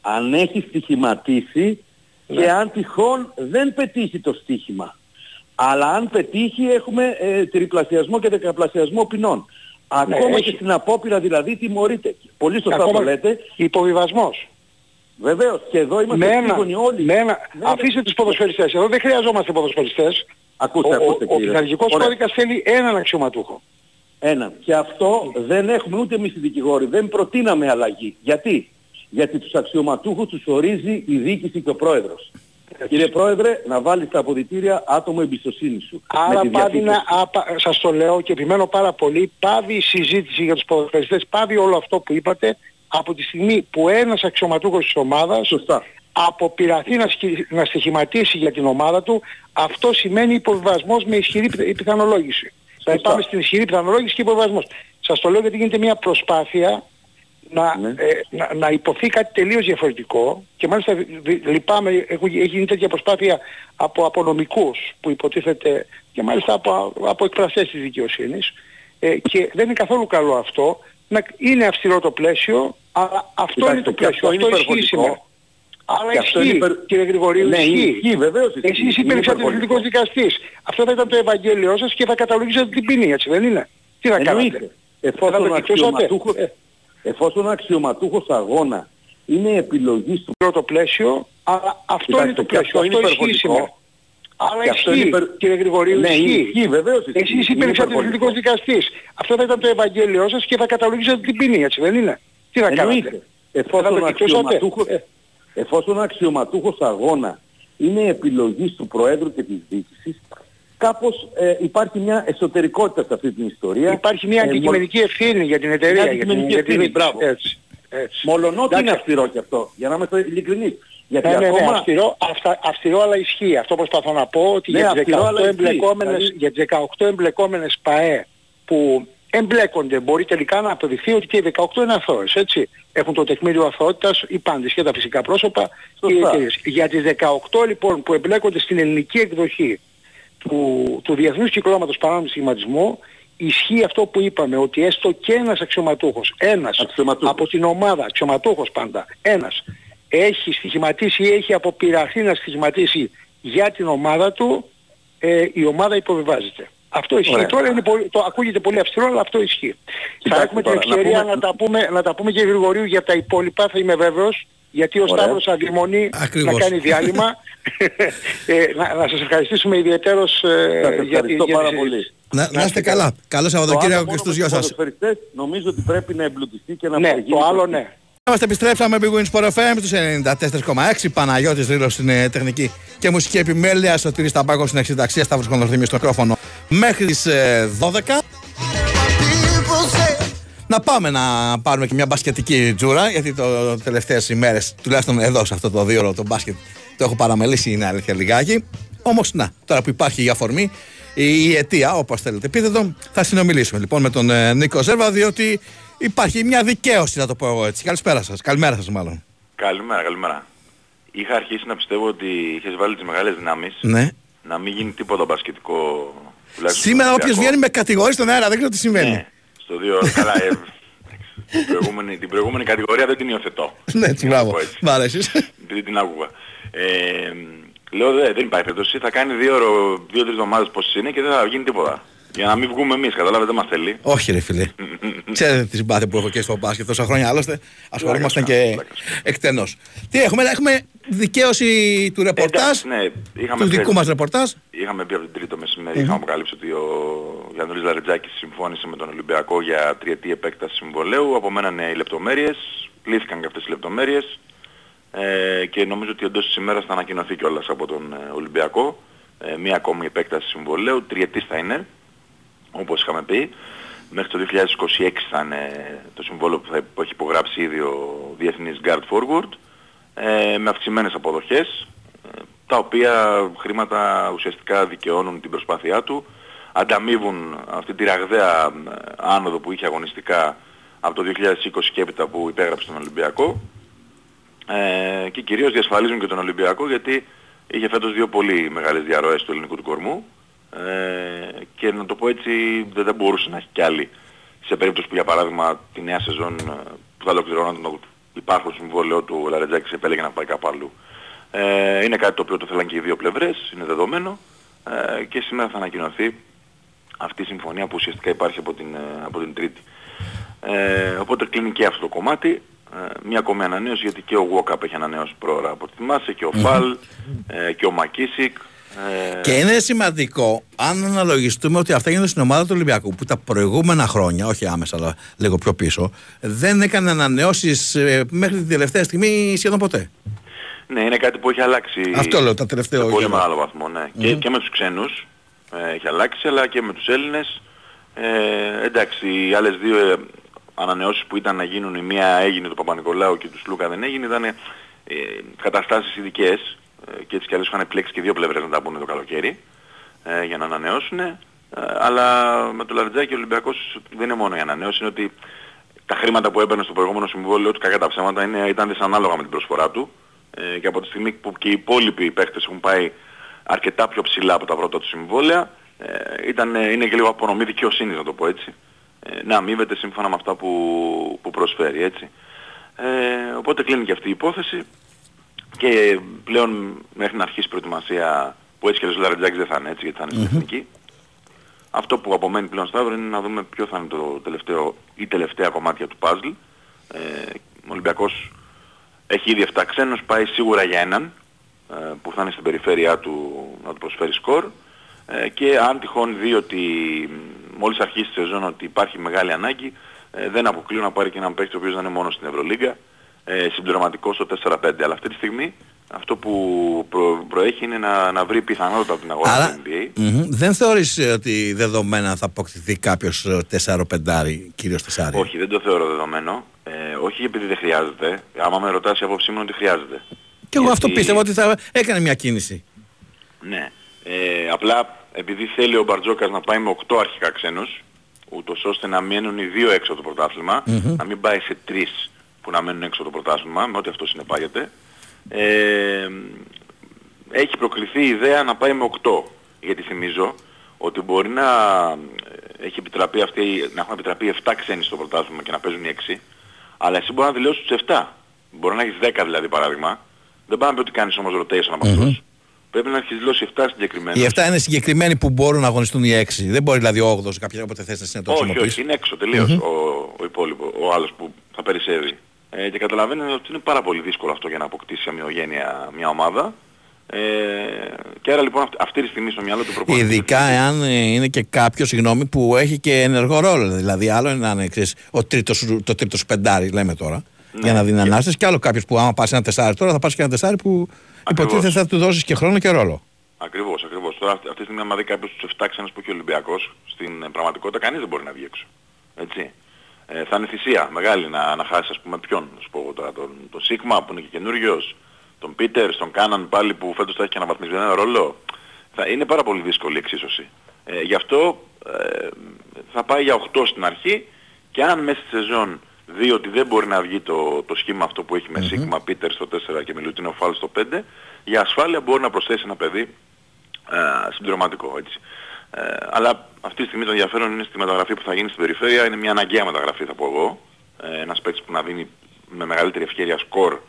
αν έχει στοιχηματίσει Ναι. και αν τυχόν δεν πετύχει το στοίχημα. Αλλά αν πετύχει έχουμε ε, τριπλασιασμό και δεκαπλασιασμό ποινών. Ακόμα Ναι, έχει. και στην απόπειρα δηλαδή τιμωρείται. Πολύ σωστά το λέτε. Υποβιβασμός. Βεβαίως και εδώ Με είμαστε ένα, σύμφωνοι όλοι. με ένα, Ναι, αφήστε τους ποδοσφαιριστές. Εδώ δεν χρειαζόμαστε ποδοσφαιριστές. Ακούστε, ο, ο, ακούστε ο κύριε. πειθαρχικός Ωραία. κώδικας θέλει έναν αξιωματούχο. Ένα. Και αυτό δεν έχουμε ούτε εμείς οι δικηγόροι. Δεν προτείναμε αλλαγή. Γιατί; Γιατί τους αξιωματούχους τους ορίζει η διοίκηση και ο πρόεδρος. Κύριε Πρόεδρε, να βάλεις τα αποδητήρια άτομο εμπιστοσύνης σου. με Άρα τη πάβει να, διαθήκη. απα, σας το λέω και επιμένω πάρα πολύ, πάβει η συζήτηση για τους ποδοσφαιριστές, πάβει όλο αυτό που είπατε από τη στιγμή που ένας αξιωματούχος της ομάδας Σωστά. αποπειραθεί να, σκι- να στοιχηματίσει για την ομάδα του, αυτό σημαίνει υποβιβασμός με ισχυρή πι- πιθανολόγηση. Δηλαδή πάμε στην ισχυρή πιθανολόγηση και υποβιβασμός. Σας το λέω γιατί γίνεται μια προσπάθεια να, Ναι. ε, να, να υποθεί κάτι τελείως διαφορετικό και μάλιστα δι- δι- λυπάμαι, έχω, έχει γίνει τέτοια προσπάθεια από απονομικούς που υποτίθεται και μάλιστα από, από εκπραστές της δικαιοσύνης ε, και δεν είναι καθόλου καλό αυτό. Να, είναι αυστηρό το πλαίσιο, αλλά αυτό Κοιτάξτε, είναι το και πλαίσιο. αυτό είναι ισχύει υπερβολικό. σήμερα. Αλλά Και αυτό ισχύει, είναι υπερ- κύριε Γρηγορίου, Ναι, ισχύει. ισχύει, βεβαίως ισχύει. Εσείς Είναι υπήρξατε υπερβολικό. εθνικός δικαστής. Αυτό θα ήταν το Ευαγγέλιο σας και θα καταλογίζατε την ποινή, έτσι δεν είναι; Τι να Εννοείται. κάνετε. Εφόσον Θα ο το κοιτούσατε. αξιωματούχος, Ε. εφόσον ο αξιωματούχος αγώνα είναι επιλογή του το πλαίσιο, αλλά αυτό Κοιτάξτε, είναι το και πλαίσιο. αυτό είναι ισχύει υπερβολικό. σήμερα. Αλλά Και αυτό ισχύει, είναι υπερ- κύριε Γρηγορίου, Ναι, ισχύει. ισχύει, βεβαίως ισχύει. Εσείς Είναι υπήρξατε υπερβολικό. εθνικός δικαστής. Αυτό θα ήταν το Ευαγγέλιο σας και θα καταλογίζατε την ποινή, έτσι δεν είναι; Τι να Εννοείται. κάνετε. Εφόσον Θα ο, το κοιτούσατε. αξιωματούχος, Ε. εφόσον ο αξιωματούχος αγώνα είναι επιλογής του Προέδρου και της Διοίκησης, κάπως ε, υπάρχει μια εσωτερικότητα σε αυτή την ιστορία. Υπάρχει μια Ε, αντικειμενική ευθύνη για την εταιρεία. Μια για την- αντικειμενική για την ευθύνη, διοίκηση. μπράβο. Έτσι. έτσι. Μολονότι είναι Εντάξει. αυστηρό και αυτό, για να είμαστε ειλικρινείς. Γιατί Ναι, ναι, ναι, ακόμα... αυστηρό, αυτα- αυστηρό αλλά ισχύει. Αυτό προσπαθώ να πω ότι Ναι, για, τις αυστηρό, 18 αλλά ισχύει. εμπλεκόμενες, Δηλαδή- για τις 18 εμπλεκόμενες ΠΑΕ που εμπλέκονται μπορεί τελικά να αποδειχθεί ότι και οι 18 είναι αθώες, έτσι. Έχουν το τεκμήριο αθωότητας οι πάντες και τα φυσικά πρόσωπα και οι Σωστά. εταιρείες. Για τις 18 λοιπόν που εμπλέκονται στην ελληνική εκδοχή του, του Διεθνούς Κυκλώματος Παράνομου Σχηματισμού ισχύει αυτό που είπαμε, ότι έστω και ένας αξιωματούχος, ένας Αξιωματούχος. από την ομάδα, αξιωματούχος πάντα, ένας, έχει στοιχηματίσει ή έχει αποπειραθεί να στοιχηματίσει για την ομάδα του, ε, η ομάδα υποβιβάζεται. Αυτό ισχύει. Ωραία. Τώρα είναι πολύ, το ακούγεται πολύ αυστηρό, αλλά αυτό ισχύει. θα Κοιτάξτε έχουμε την τώρα, να ευκαιρία να, πούμε- τα πούμε, να τα πούμε και Γρηγορίου για τα υπόλοιπα, θα είμαι βέβαιος, γιατί ο Ωραία. Σταύρος αδειμονεί Ακριβώς. να κάνει διάλειμμα. ε, να, να σας ευχαριστήσουμε ιδιαίτερος ε, Σας για, τη- ευχαριστώ για πάρα της πολύ. συζήτηση. Να, να είστε καλά. Καλό Το Σαββατοκύριακο άλλο και μόνο στους με δυο τους σας. ποδοσφαιριστές νομίζω ότι πρέπει να εμπλουτιστεί και να Ναι, γίνει το άλλο σωστή. ναι. Είμαστε επιστρέψαμε Big Win Sport FM στους 94,6 Παναγιώτης Ρήλος στην ε, τεχνική και μουσική επιμέλεια στο Τυρί Σταμπάκο στην εξηταξία Σταύρος Κονδορθήμιος στο μικρόφωνο μέχρι τις ε, 12 να πάμε να πάρουμε και μια μπασκετική τζούρα γιατί το τελευταίες ημέρες τουλάχιστον εδώ σε αυτό το δύο το μπάσκετ το έχω παραμελήσει είναι αλήθεια λιγάκι όμως να τώρα που υπάρχει η αφορμή η, η αιτία όπως θέλετε πείτε το θα συνομιλήσουμε λοιπόν με τον ε, Νίκο Ζέρβα διότι υπάρχει μια δικαίωση να το πω εγώ έτσι καλησπέρα σας καλημέρα σας μάλλον Καλημέρα, καλημέρα. Είχα αρχίσει να πιστεύω ότι είχες βάλει τις μεγάλες δυνάμεις ναι. να μην γίνει τίποτα μπασκετικό. τουλάχιστον Σήμερα στον όποιος Ολυμπιακό. βγαίνει με κατηγορεί στον αέρα δεν ξέρω τι συμβαίνει Ναι, στο δύο καλά. Ε, την, προηγούμενη, την προηγούμενη κατηγορία δεν την υιοθετώ. ναι έτσι Να το μπράβο πω έτσι. μ' αρέσεις Επειδή την άκουγα. Ε, λέω δε, δεν υπάρχει περίπτωση. Θα κάνει δύο, ρο- δύο-τρεις εβδομάδες πως είναι και δεν θα γίνει τίποτα. Για να μην βγούμε εμείς, καταλάβετε, δεν μας θέλει. Όχι, ρε φίλε. Ξέρετε τη συμπάθεια που έχω και στο μπάσκετ τόσα χρόνια. Άλλωστε, ασχολούμαστε Πλάκα σου και κάνω, πλάκα σου εκτενώς. Τι έχουμε, έχουμε δικαίωση του ρεπορτάζ, Εντάξει, ναι, είχαμε του πει- δικού μας ρεπορτάζ. Είχαμε πει από την τρίτο μεσημέρι, είχαμε αποκαλύψει ότι ο Γιάννης Λαρετζάκης συμφώνησε με τον Ολυμπιακό για τριετή επέκταση συμβολέου. Απομένανε οι λεπτομέρειες, λύθηκαν και αυτές οι λεπτομέρειες ε, και νομίζω ότι εντός της ημέρας θα ανακοινωθεί κιόλας από τον ε, Ολυμπιακό ε, μία ακόμη επέκταση συμβολέου, τριετής θα είναι, όπως είχαμε πει. Μέχρι το 2026 θα είναι το συμβόλαιο που, θα, που έχει υπογράψει ήδη ο Διεθνής Guard Forward ε, με αυξημένες αποδοχές ε, τα οποία χρήματα ουσιαστικά δικαιώνουν την προσπάθειά του. Ανταμείβουν αυτή τη ραγδαία ε, άνοδο που είχε αγωνιστικά από το 2020 και έπειτα που υπέγραψε τον Ολυμπιακό. Ε, και κυρίως διασφαλίζουν και τον Ολυμπιακό γιατί είχε φέτος δύο πολύ μεγάλες διαρροές του ελληνικού του κορμού ε, και να το πω έτσι δεν, δεν μπορούσε να έχει κι άλλη σε περίπτωση που για παράδειγμα τη νέα σεζόν ε, που θα ολοκληρώνονταν το υπάρχον συμβόλαιο του ο Λαρετζάκης επέλεγε να πάει κάπου αλλού. Ε, είναι κάτι το οποίο το θέλαν και οι δύο πλευρές, είναι δεδομένο ε, και σήμερα θα ανακοινωθεί αυτή η συμφωνία που ουσιαστικά υπάρχει από την, ε, από την Τρίτη. Ε, οπότε κλείνει και αυτό το κομμάτι. Ε, μία ακόμη ανανέωση γιατί και ο Walkup έχει ανανέωσει πρόωρα από ό,τι θυμάσαι και ο Φαλ ε, και ο Μακίσικ. Ε, Και είναι σημαντικό αν αναλογιστούμε ότι αυτά γίνονται στην ομάδα του Ολυμπιακού που τα προηγούμενα χρόνια, όχι άμεσα αλλά λίγο πιο πίσω, δεν έκανε ανανεώσεις ε, μέχρι την τελευταία στιγμή σχεδόν ποτέ. Ναι, είναι κάτι που έχει αλλάξει Αυτό λέω, τα τελευταία σε πολύ χρόνια. μεγάλο βαθμό. Ναι. Και, και με τους ξένους ε, έχει αλλάξει, αλλά και με τους Έλληνες. Ε, εντάξει, οι άλλες δύο ε, ανανεώσεις που ήταν να γίνουν, η μία έγινε του Παπα-Νικολάου και τους Σλούκα δεν έγινε, ήταν ε, καταστάσεις ειδικές ε, και έτσι κι αλλιώς είχαν επιλέξει και δύο πλευρές να τα πούνε το καλοκαίρι ε, για να ανανεώσουν. Ε, αλλά με το Λαριτζάκη ο Ολυμπιακός δεν είναι μόνο η ανανέωση, είναι ότι τα χρήματα που έπαιρνε στο προηγούμενο συμβόλαιο του κακά τα ψέματα είναι, ήταν δυσανάλογα με την προσφορά του ε, και από τη στιγμή που και οι υπόλοιποι παίχτες έχουν πάει αρκετά πιο ψηλά από τα πρώτα του συμβόλαια ε, ήταν, ε, είναι και λίγο απονομή δικαιοσύνης να το πω έτσι ε, να αμείβεται σύμφωνα με αυτά που, που προσφέρει έτσι. Ε, οπότε κλείνει και αυτή η υπόθεση και πλέον μέχρι να αρχίσει η προετοιμασία που έτσι και ο Λαρετζάκης δεν θα είναι έτσι γιατί θα είναι στην εθνική. Αυτό που απομένει πλέον Σταύρο είναι να δούμε ποιο θα είναι το τελευταίο ή τελευταία κομμάτια του puzzle. Ε, ο Ολυμπιακός έχει ήδη 7 ξένους, πάει σίγουρα για έναν ε, που θα είναι στην περιφέρειά του να του προσφέρει σκορ. Ε, και αν τυχόν δει ότι μ, μόλις αρχίσει η σεζόν ότι υπάρχει μεγάλη ανάγκη ε, δεν αποκλείω να πάρει και έναν παίκτη ο οποίος δεν είναι μόνος στην Ευρωλίγκα ε, συμπληρωματικό στο 4-5 αλλά αυτή τη στιγμή αυτό που προ, προέχει είναι να, να βρει πιθανότητα από την αγορά Άρα, του NBA μμμ, δεν θεωρείς ε, ότι δεδομένα θα αποκτηθεί κάποιος 4-5, κύριος 4. Όχι, δεν το θεωρώ δεδομένο. Ε, όχι επειδή δεν χρειάζεται. Άμα με ρωτάς η άποψή μου είναι ότι χρειάζεται. Και εγώ αυτό Γιατί- πίστευα ότι θα έκανε μια κίνηση. Ναι. Ε, απλά επειδή θέλει ο Μπαρτζόκας να πάει με 8 αρχικά ξένους, ούτως ώστε να μένουν οι δύο έξω από το πρωταθλημα να μην πάει σε τρεις που να μένουν έξω από το πρωτάθλημα, με ό,τι αυτό συνεπάγεται. Ε, έχει προκληθεί η ιδέα να πάει με 8. Γιατί θυμίζω ότι μπορεί να, ε, έχει επιτραπεί αυτή, να έχουν επιτραπεί 7 ξένοι στο πρωτάθλημα και να παίζουν οι 6. Αλλά εσύ μπορείς να δηλώσεις τους 7. Μπορεί να έχεις 10 δηλαδή παράδειγμα. Δεν πάει να πει ότι κάνεις όμως rotation από αυτούς. Πρέπει να έχεις δηλώσει 7 συγκεκριμένους. Οι 7 είναι συγκεκριμένοι που μπορούν να αγωνιστούν οι 6. Δεν μπορεί δηλαδή ο 8 κάποια όποτε θες να Όχι, συνετοξιμοποιήσει. όχι, είναι έξω τελείως ο, ο υπόλοιπο, ο άλλος που θα περισσεύει. Ε, και καταλαβαίνετε ότι είναι πάρα πολύ δύσκολο αυτό για να αποκτήσει σε ομοιογένεια μια ομάδα. Ε, και άρα λοιπόν αυτή, αυτή τη στιγμή στο μυαλό του προπονητής. Ειδικά εάν ε, είναι και κάποιο, συγγνώμη, που έχει και ενεργό ρόλο. Δηλαδή, άλλο είναι να είναι ξέρεις, ο τρίτος, σου- το τρίτος σου πεντάρι, λέμε τώρα, για να δίνει ανάσταση, και άλλο κάποιος που άμα πας ένα τεσάρι τώρα θα πας και ένα τεσάρι που υποτίθεται θα του δώσεις και χρόνο και ρόλο. Ακριβώς, ακριβώς. Τώρα αυτή, αυτή τη στιγμή άμα δει κάποιος τους 7 ξένους που έχει ο Ολυμπιακός, στην ε, πραγματικότητα κανείς δεν μπορεί να βγει έξω. Έτσι. Ε, θα είναι θυσία μεγάλη να, να χάσει ας πούμε ποιον, να σου πω εγώ τώρα, τον, τον Σίγμα που είναι και καινούριος, τον Πίτερ, τον Κάναν πάλι που φέτος θα έχει και αναβαθμισμένο ρόλο. Θα είναι πάρα πολύ δύσκολη η εξίσωση. Ε, γι' αυτό ε, θα πάει για 8 στην αρχή και αν μέσα στη σεζόν δει ότι δεν μπορεί να βγει το, το σχήμα αυτό που έχει με Σίγμα, Πίτερ στο 4 και Μιλουτίνο Φάλ στο 5, για ασφάλεια μπορεί να προσθέσει ένα παιδί ε, συμπληρωματικό έτσι. Ε, αλλά αυτή τη στιγμή το ενδιαφέρον είναι στη μεταγραφή που θα γίνει στην περιφέρεια, είναι μια αναγκαία μεταγραφή θα πω εγώ. Ε, ένας παίκτης που να δίνει με μεγαλύτερη ευκαιρία σκορ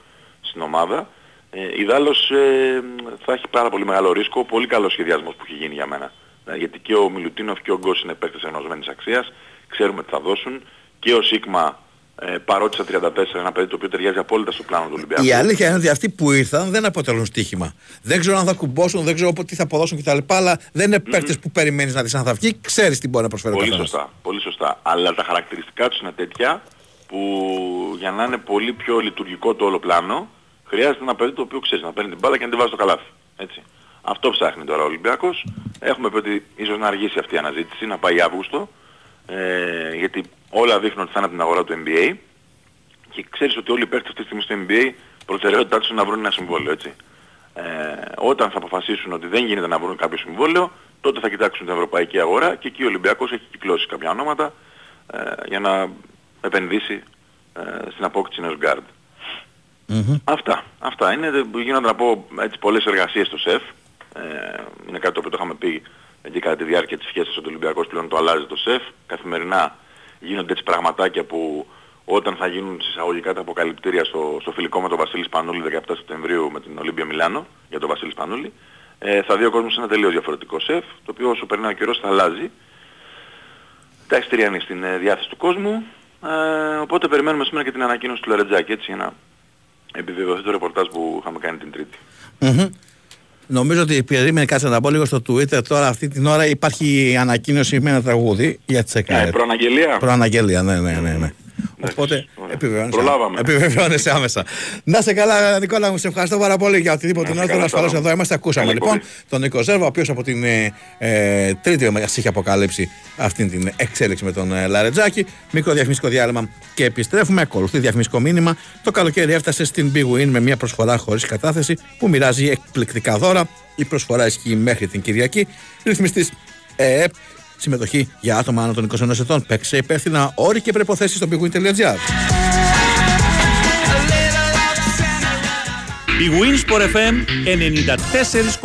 στην ομάδα. Ε, ιδάλλως ε, θα έχει πάρα πολύ μεγάλο ρίσκο, πολύ καλός σχεδιασμός που έχει γίνει για μένα. Ε, γιατί και ο Μιλουτίνοφ και ο Γκος είναι παίκτες ενωσμένης αξίας, ξέρουμε τι θα δώσουν. Και ο Σίγμα ε, παρότι στα 34 ένα παιδί το οποίο ταιριάζει απόλυτα στο πλάνο του Ολυμπιακού. Η αλήθεια είναι ότι αυτοί που ήρθαν δεν αποτελούν στοίχημα. Δεν ξέρω αν θα κουμπώσουν, δεν ξέρω τι θα αποδώσουν κτλ. Αλλά δεν είναι παίκτες που περιμένεις να δεις αν θα βγει, ξέρεις τι μπορεί να προσφέρει ο Πολύ καθένας. σωστά, πολύ σωστά. Αλλά τα χαρακτηριστικά τους είναι τέτοια που για να είναι πολύ πιο λειτουργικό το όλο πλάνο χρειάζεται ένα παιδί το οποίο ξέρεις να παίρνει την μπάλα και να την βάζει στο καλάθι. Έτσι. Αυτό ψάχνει τώρα ο Ολυμπιακός. Έχουμε πει ότι ίσως να αργήσει αυτή η αναζήτηση, να πάει Αύγουστο, ε, γιατί όλα δείχνουν ότι θα είναι από την αγορά του NBA και ξέρεις ότι όλοι οι παίκτες αυτή τη στιγμή στο NBA προτεραιότητά τους είναι να βρουν ένα συμβόλαιο, έτσι. Ε, όταν θα αποφασίσουν ότι δεν γίνεται να βρουν κάποιο συμβόλαιο, τότε θα κοιτάξουν την ευρωπαϊκή αγορά και εκεί ο Ολυμπιακός έχει κυκλώσει κάποια ονόματα ε, για να επενδύσει ε, στην απόκτηση ενός γκάρντ. Αυτά. Αυτά είναι. Δεν- Γίνονται να πω έτσι πολλές εργασίες στο ΣΕΦ. Ε, είναι κάτι το οποίο το είχαμε πει και κατά τη διάρκεια της σχέσης ότι ο Ολυμπιακός πλέον το αλλάζει το ΣΕΦ. Καθημερινά γίνονται έτσι πραγματάκια που όταν θα γίνουν σε εισαγωγικά τα αποκαλυπτήρια στο, στο φιλικό με τον Βασίλη Σπανούλη 17 Σεπτεμβρίου με την Ολίμπια Μιλάνο για τον Βασίλη Σπανούλη ε, θα δει ο κόσμος ένα τελείως διαφορετικό ΣΕΦ το οποίο όσο περνάει ο καιρός θα αλλάζει. Τα εισιτήρια είναι στην ε, διάθεση του κόσμου ε, οπότε περιμένουμε σήμερα και την ανακοίνωση του Λαρετζάκη έτσι για να επιβεβαιωθεί το ρεπορτάζ που είχαμε κάνει την Τρίτη. Μμμ. Νομίζω ότι περίμενε κάτσε να πω λίγο στο Twitter τώρα αυτή την ώρα υπάρχει ανακοίνωση με ένα τραγούδι για τις Ε, ΕΚΑΕ. προαναγγελία. Προαναγγελία, ναι, ναι, ναι. ναι. Οπότε ωραία. επιβεβαιώνεσαι, Προλάβαμε. επιβεβαιώνεσαι άμεσα. Να σε καλά, Νικόλα, μου σε ευχαριστώ πάρα πολύ για οτιδήποτε Να σε νόημα. καλά, Ασφαλώ Σάβα. εδώ είμαστε. Ακούσαμε Καλή λοιπόν εκπομπή. τον Νίκο Ζέρβο, ο οποίος από την ε, ε, τρίτη μας είχε αποκαλύψει αυτή την εξέλιξη με τον ε, Λαρετζάκη. Μικρό διαφημιστικό διάλειμμα και επιστρέφουμε. Ακολουθεί διαφημιστικό μήνυμα. Το καλοκαίρι έφτασε στην Big Win με μια προσφορά χωρίς κατάθεση που μοιράζει εκπληκτικά δώρα. Η προσφορά ισχύει μέχρι την Κυριακή. Ρυθμιστής ΕΕΠ. Συμμετοχή για άτομα άνω των 21 ετών. Παίξε υπεύθυνα όροι και προποθέσει στο bigwin.gr. Η Winsport FM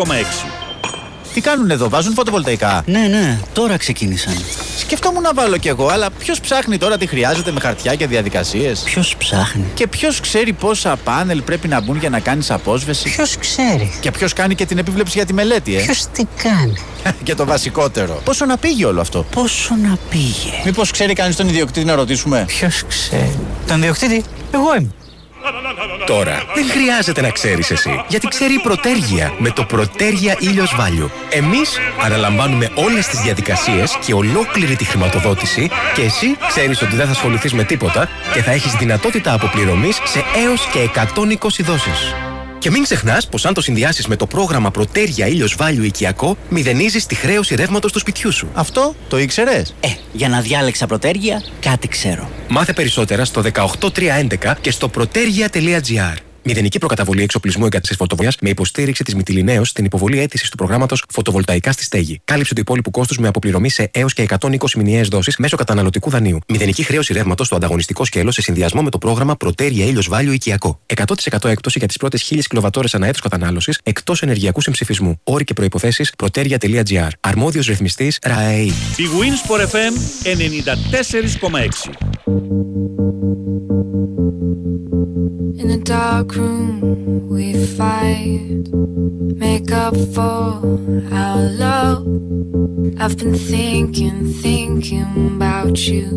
94,6. Τι κάνουν εδώ, βάζουν φωτοβολταϊκά; Ναι, ναι, τώρα ξεκίνησαν. Σκεφτόμουν να βάλω κι εγώ, αλλά ποιος ψάχνει τώρα τι χρειάζεται με χαρτιά και διαδικασίες; Ποιος ψάχνει; Και ποιος ξέρει πόσα πάνελ πρέπει να μπουν για να κάνεις απόσβεση; Ποιος ξέρει; Και ποιος κάνει και την επίβλεψη για τη μελέτη, ε; Ποιος τι κάνει; και το βασικότερο. Πόσο να πήγε όλο αυτό; Πόσο να πήγε; Μήπως ξέρει κανείς τον ιδιοκτήτη να ρωτήσουμε; Ποιος ξέρει; Τον διοκτήτη, εγώ είμαι. Τώρα δεν χρειάζεται να ξέρεις εσύ, γιατί ξέρει η Πρωτέργεια με το Πρωτέργεια Ήλιος Value. Εμείς αναλαμβάνουμε όλες τις διαδικασίες και ολόκληρη τη χρηματοδότηση και εσύ ξέρεις ότι δεν θα ασχοληθείς με τίποτα και θα έχεις δυνατότητα αποπληρωμής σε έως και 120 δόσεις. Και μην ξεχνάς πως αν το συνδυάσεις με το πρόγραμμα Πρωτέργεια Ήλιος Value Οικιακό, μηδενίζεις τη χρέωση ρεύματος του σπιτιού σου. Αυτό το ήξερες; Ε, για να διάλεξα πρωτέργεια, κάτι ξέρω. Μάθε περισσότερα στο 18311 και στο protergia.gr. Μηδενική προκαταβολή εξοπλισμού εγκατάσταση φωτοβολία με υποστήριξη της Μητυλινέως στην υποβολή αίτησης του προγράμματος Φωτοβολταϊκά στη Στέγη. Κάλυψη του υπόλοιπου κόστου με αποπληρωμή σε έως και 120 μηνιαίες δόσεις μέσω καταναλωτικού δανείου. Μηδενική χρέωση ρεύματος στο ανταγωνιστικό σκέλος σε συνδυασμό με το πρόγραμμα Προτέρια ήλιος Βάλιο οικιακό. 100% έκπτωση για τις πρώτες 1000 κιλοβατόρες ανά έτος κατανάλωσης εκτός ενεργειακού συμψηφισμού. Όροι και προποθέσει προτέρια.gr. Αρμόδιος ρυθμιστής ΡΑΕΗ. Η Wins for FM 94,6. Dark room we fight, make up for our love. I've been thinking, thinking about you,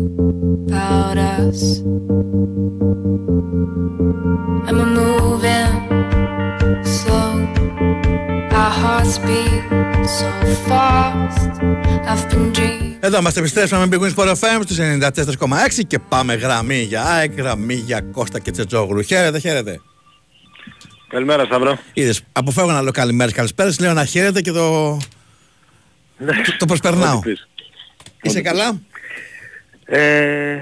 about us. i'm moving slow, our hearts beat so fast. I've been dreaming. Εδώ είμαστε, επιστρέψαμε με Big Wings for FM στους 94,6 και πάμε γραμμή για ΑΕΚ, γραμμή για Κώστα και Τσετζόγλου. Χαίρετε, χαίρετε. Καλημέρα Σταύρο. Είδες, αποφεύγω να λέω καλημέρες, καλησπέρες, λέω να χαίρετε και το, Ναι. το, το προσπερνάω. Ό,τι πεις. Είσαι Ό,τι καλά; Ε,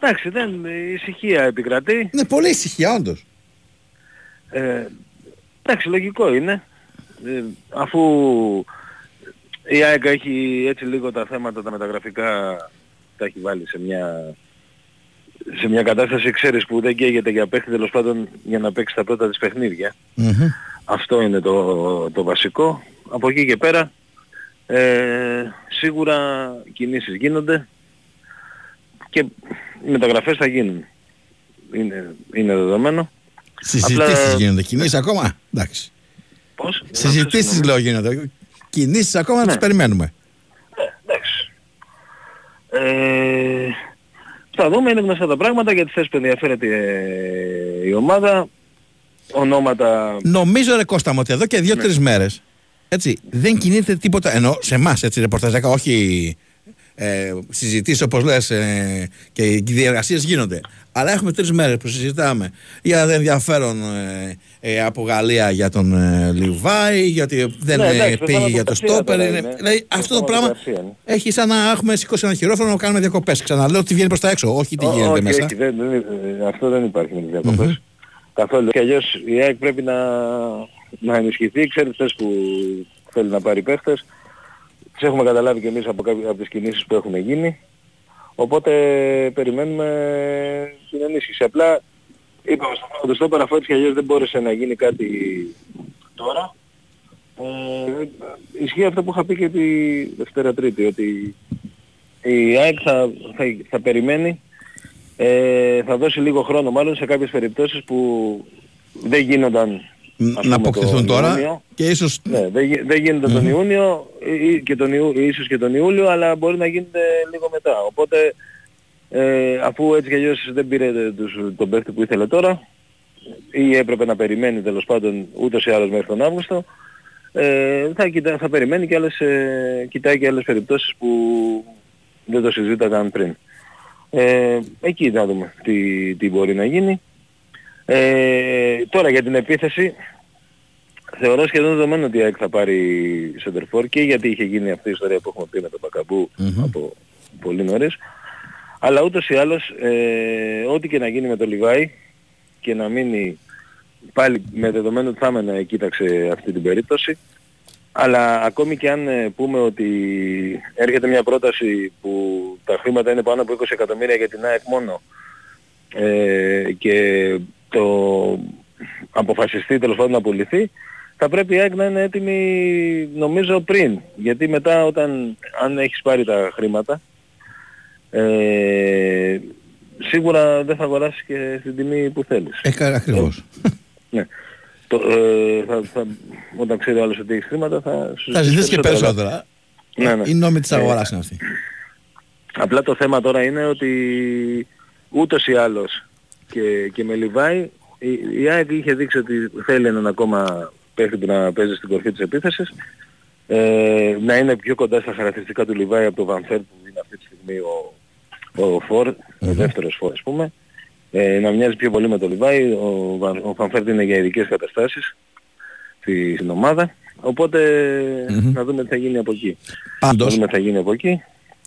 εντάξει, δεν, η ησυχία επικρατεί. Ναι, πολύ ησυχία όντως. Ε, εντάξει, λογικό είναι. Ε, αφού η ΑΕΚ έχει έτσι λίγο τα θέματα τα μεταγραφικά τα έχει βάλει σε μια, σε μια κατάσταση, ξέρεις, που δεν καίγεται για παίχτη τέλος πάντων για να παίξει τα πρώτα της παιχνίδια. Αυτό είναι το, το βασικό. Από εκεί και πέρα ε, σίγουρα κινήσεις γίνονται και οι μεταγραφές θα γίνουν. Είναι, είναι δεδομένο. Συζητήσεις Απλά- γίνονται, κινήσεις ακόμα; Εντάξει. Πώς; Συζητήσεις λέω γίνονται. Κινήσεις ακόμα να Ναι. τις περιμένουμε. Εντάξει. Ε, θα δούμε, είναι γνωστά τα πράγματα γιατί θες που ενδιαφέρεται ε, η ομάδα. Ονόματα... Νομίζω ρε Κώστα μου ότι εδώ και δύο-τρεις μέρες έτσι, δεν κινείται τίποτα, ενώ σε εμάς έτσι ρεπορταζιακά, όχι ε, συζητήσεις όπως λες ε, και οι διεργασίες γίνονται. Αλλά έχουμε τρεις μέρες που συζητάμε για ενδιαφέρον ε, ε, από Γαλλία για τον ε, Λιβάη, γιατί δεν Ναι, ε, εντάξει, πήγε θέμα για το προστασία στόπερ. τώρα είναι- είναι. Δηλαδή αυτό το Θέμα πράγμα προστασία είναι. έχει σαν να έχουμε σηκώσει ένα χειρόφρονο να κάνουμε διακοπές. Ξαναλέω ότι βγαίνει προς τα έξω, όχι τι Ό- γίνεται όχι, μέσα. όχι, δεν- δεν- ε, αυτό δεν υπάρχει με τις διακοπες Καθόλου. Και αλλιώς η ΑΕΚ πρέπει να, να ενισχυθεί. Ξέρετε χθες που θέλει να πάρει παίχτες. Τις έχουμε καταλάβει και εμείς από, κάποιες, από τις κινήσεις που έχουν γίνει. Οπότε περιμένουμε την ενίσχυση. Απλά είπαμε στο πρώτο στόπερ αφού έτσι κι αλλιώς δεν μπόρεσε να γίνει κάτι τώρα. Ε, ισχύει αυτό που είχα πει και τη Δευτέρα Τρίτη, ότι η ΑΕΚ θα, θα, θα περιμένει, ε, θα δώσει λίγο χρόνο μάλλον σε κάποιες περιπτώσεις που δεν γίνονταν ας να πούμε, αποκτηθούν τον τώρα Ιούνιο. και ίσως Ναι, δεν, γι- δεν γίνονται τον Ιούνιο ή, ή και τον Ιού, ίσως και τον Ιούλιο, αλλά μπορεί να γίνεται λίγο μετά. Οπότε, ε, αφού έτσι κι αλλιώς δεν πήρε τους, τον παίχτη που ήθελε τώρα, ή έπρεπε να περιμένει τέλος πάντων ούτως ή άλλως μέχρι τον Αύγουστο, ε, θα, κοιτά, θα περιμένει και άλλες, ε, κοιτάει και άλλες περιπτώσεις που δεν το συζήταγαν πριν. Ε, εκεί να δούμε τι, τι μπορεί να γίνει. Ε, τώρα για την επίθεση, θεωρώ σχεδόν δεδομένο ότι η ΑΕΚ θα πάρει σεντερφόρ και γιατί είχε γίνει αυτή η ιστορία που έχουμε πει με τον μπακαμπου από πολύ νωρίς. Αλλά ούτως ή άλλως, ε, ό,τι και να γίνει με το Λιβάη και να μείνει πάλι με δεδομένο ότι θα έμενε κοίταξε αυτή την περίπτωση. Αλλά ακόμη και αν ε, πούμε ότι έρχεται μια πρόταση που τα χρήματα είναι πάνω από 20 εκατομμύρια για την ΑΕΚ μόνο ε, και το αποφασιστεί τέλος πάντων να πουληθεί, θα πρέπει η ΑΕΚ να είναι έτοιμη νομίζω πριν. Γιατί μετά όταν αν έχεις πάρει τα χρήματα ε, σίγουρα δεν θα αγοράσεις και στην τιμή που θέλεις. Ε, ακριβώς. Ναι. Το, ε, θα, θα, όταν ξέρει ο άλλος ότι έχεις χρήματα θα σου Θα ζητήσεις ζητήσει και περισσότερα. Ναι, ναι. Η νόμη της Ε, αγοράς είναι αυτή. Απλά το θέμα τώρα είναι ότι ούτως ή άλλως και, και με Λιβάη. Η, η ΑΕΚ είχε δείξει ότι θέλει έναν ακόμα παίχτη που να παίζει στην κορφή της επίθεσης. Ε, να είναι πιο κοντά στα χαρακτηριστικά του Λιβάη από το Βανφέρ που είναι αυτή τη στιγμή ο, ο Φορ, ο δεύτερος Φορ ας πούμε. Ε, να μοιάζει πιο πολύ με το Λιβάη. Ο, Βαν- ο Βανφέρ είναι για ειδικές καταστάσεις στη, στην ομάδα. Οπότε να δούμε τι θα γίνει από εκεί. Πάντως- να δούμε τι θα γίνει από εκεί.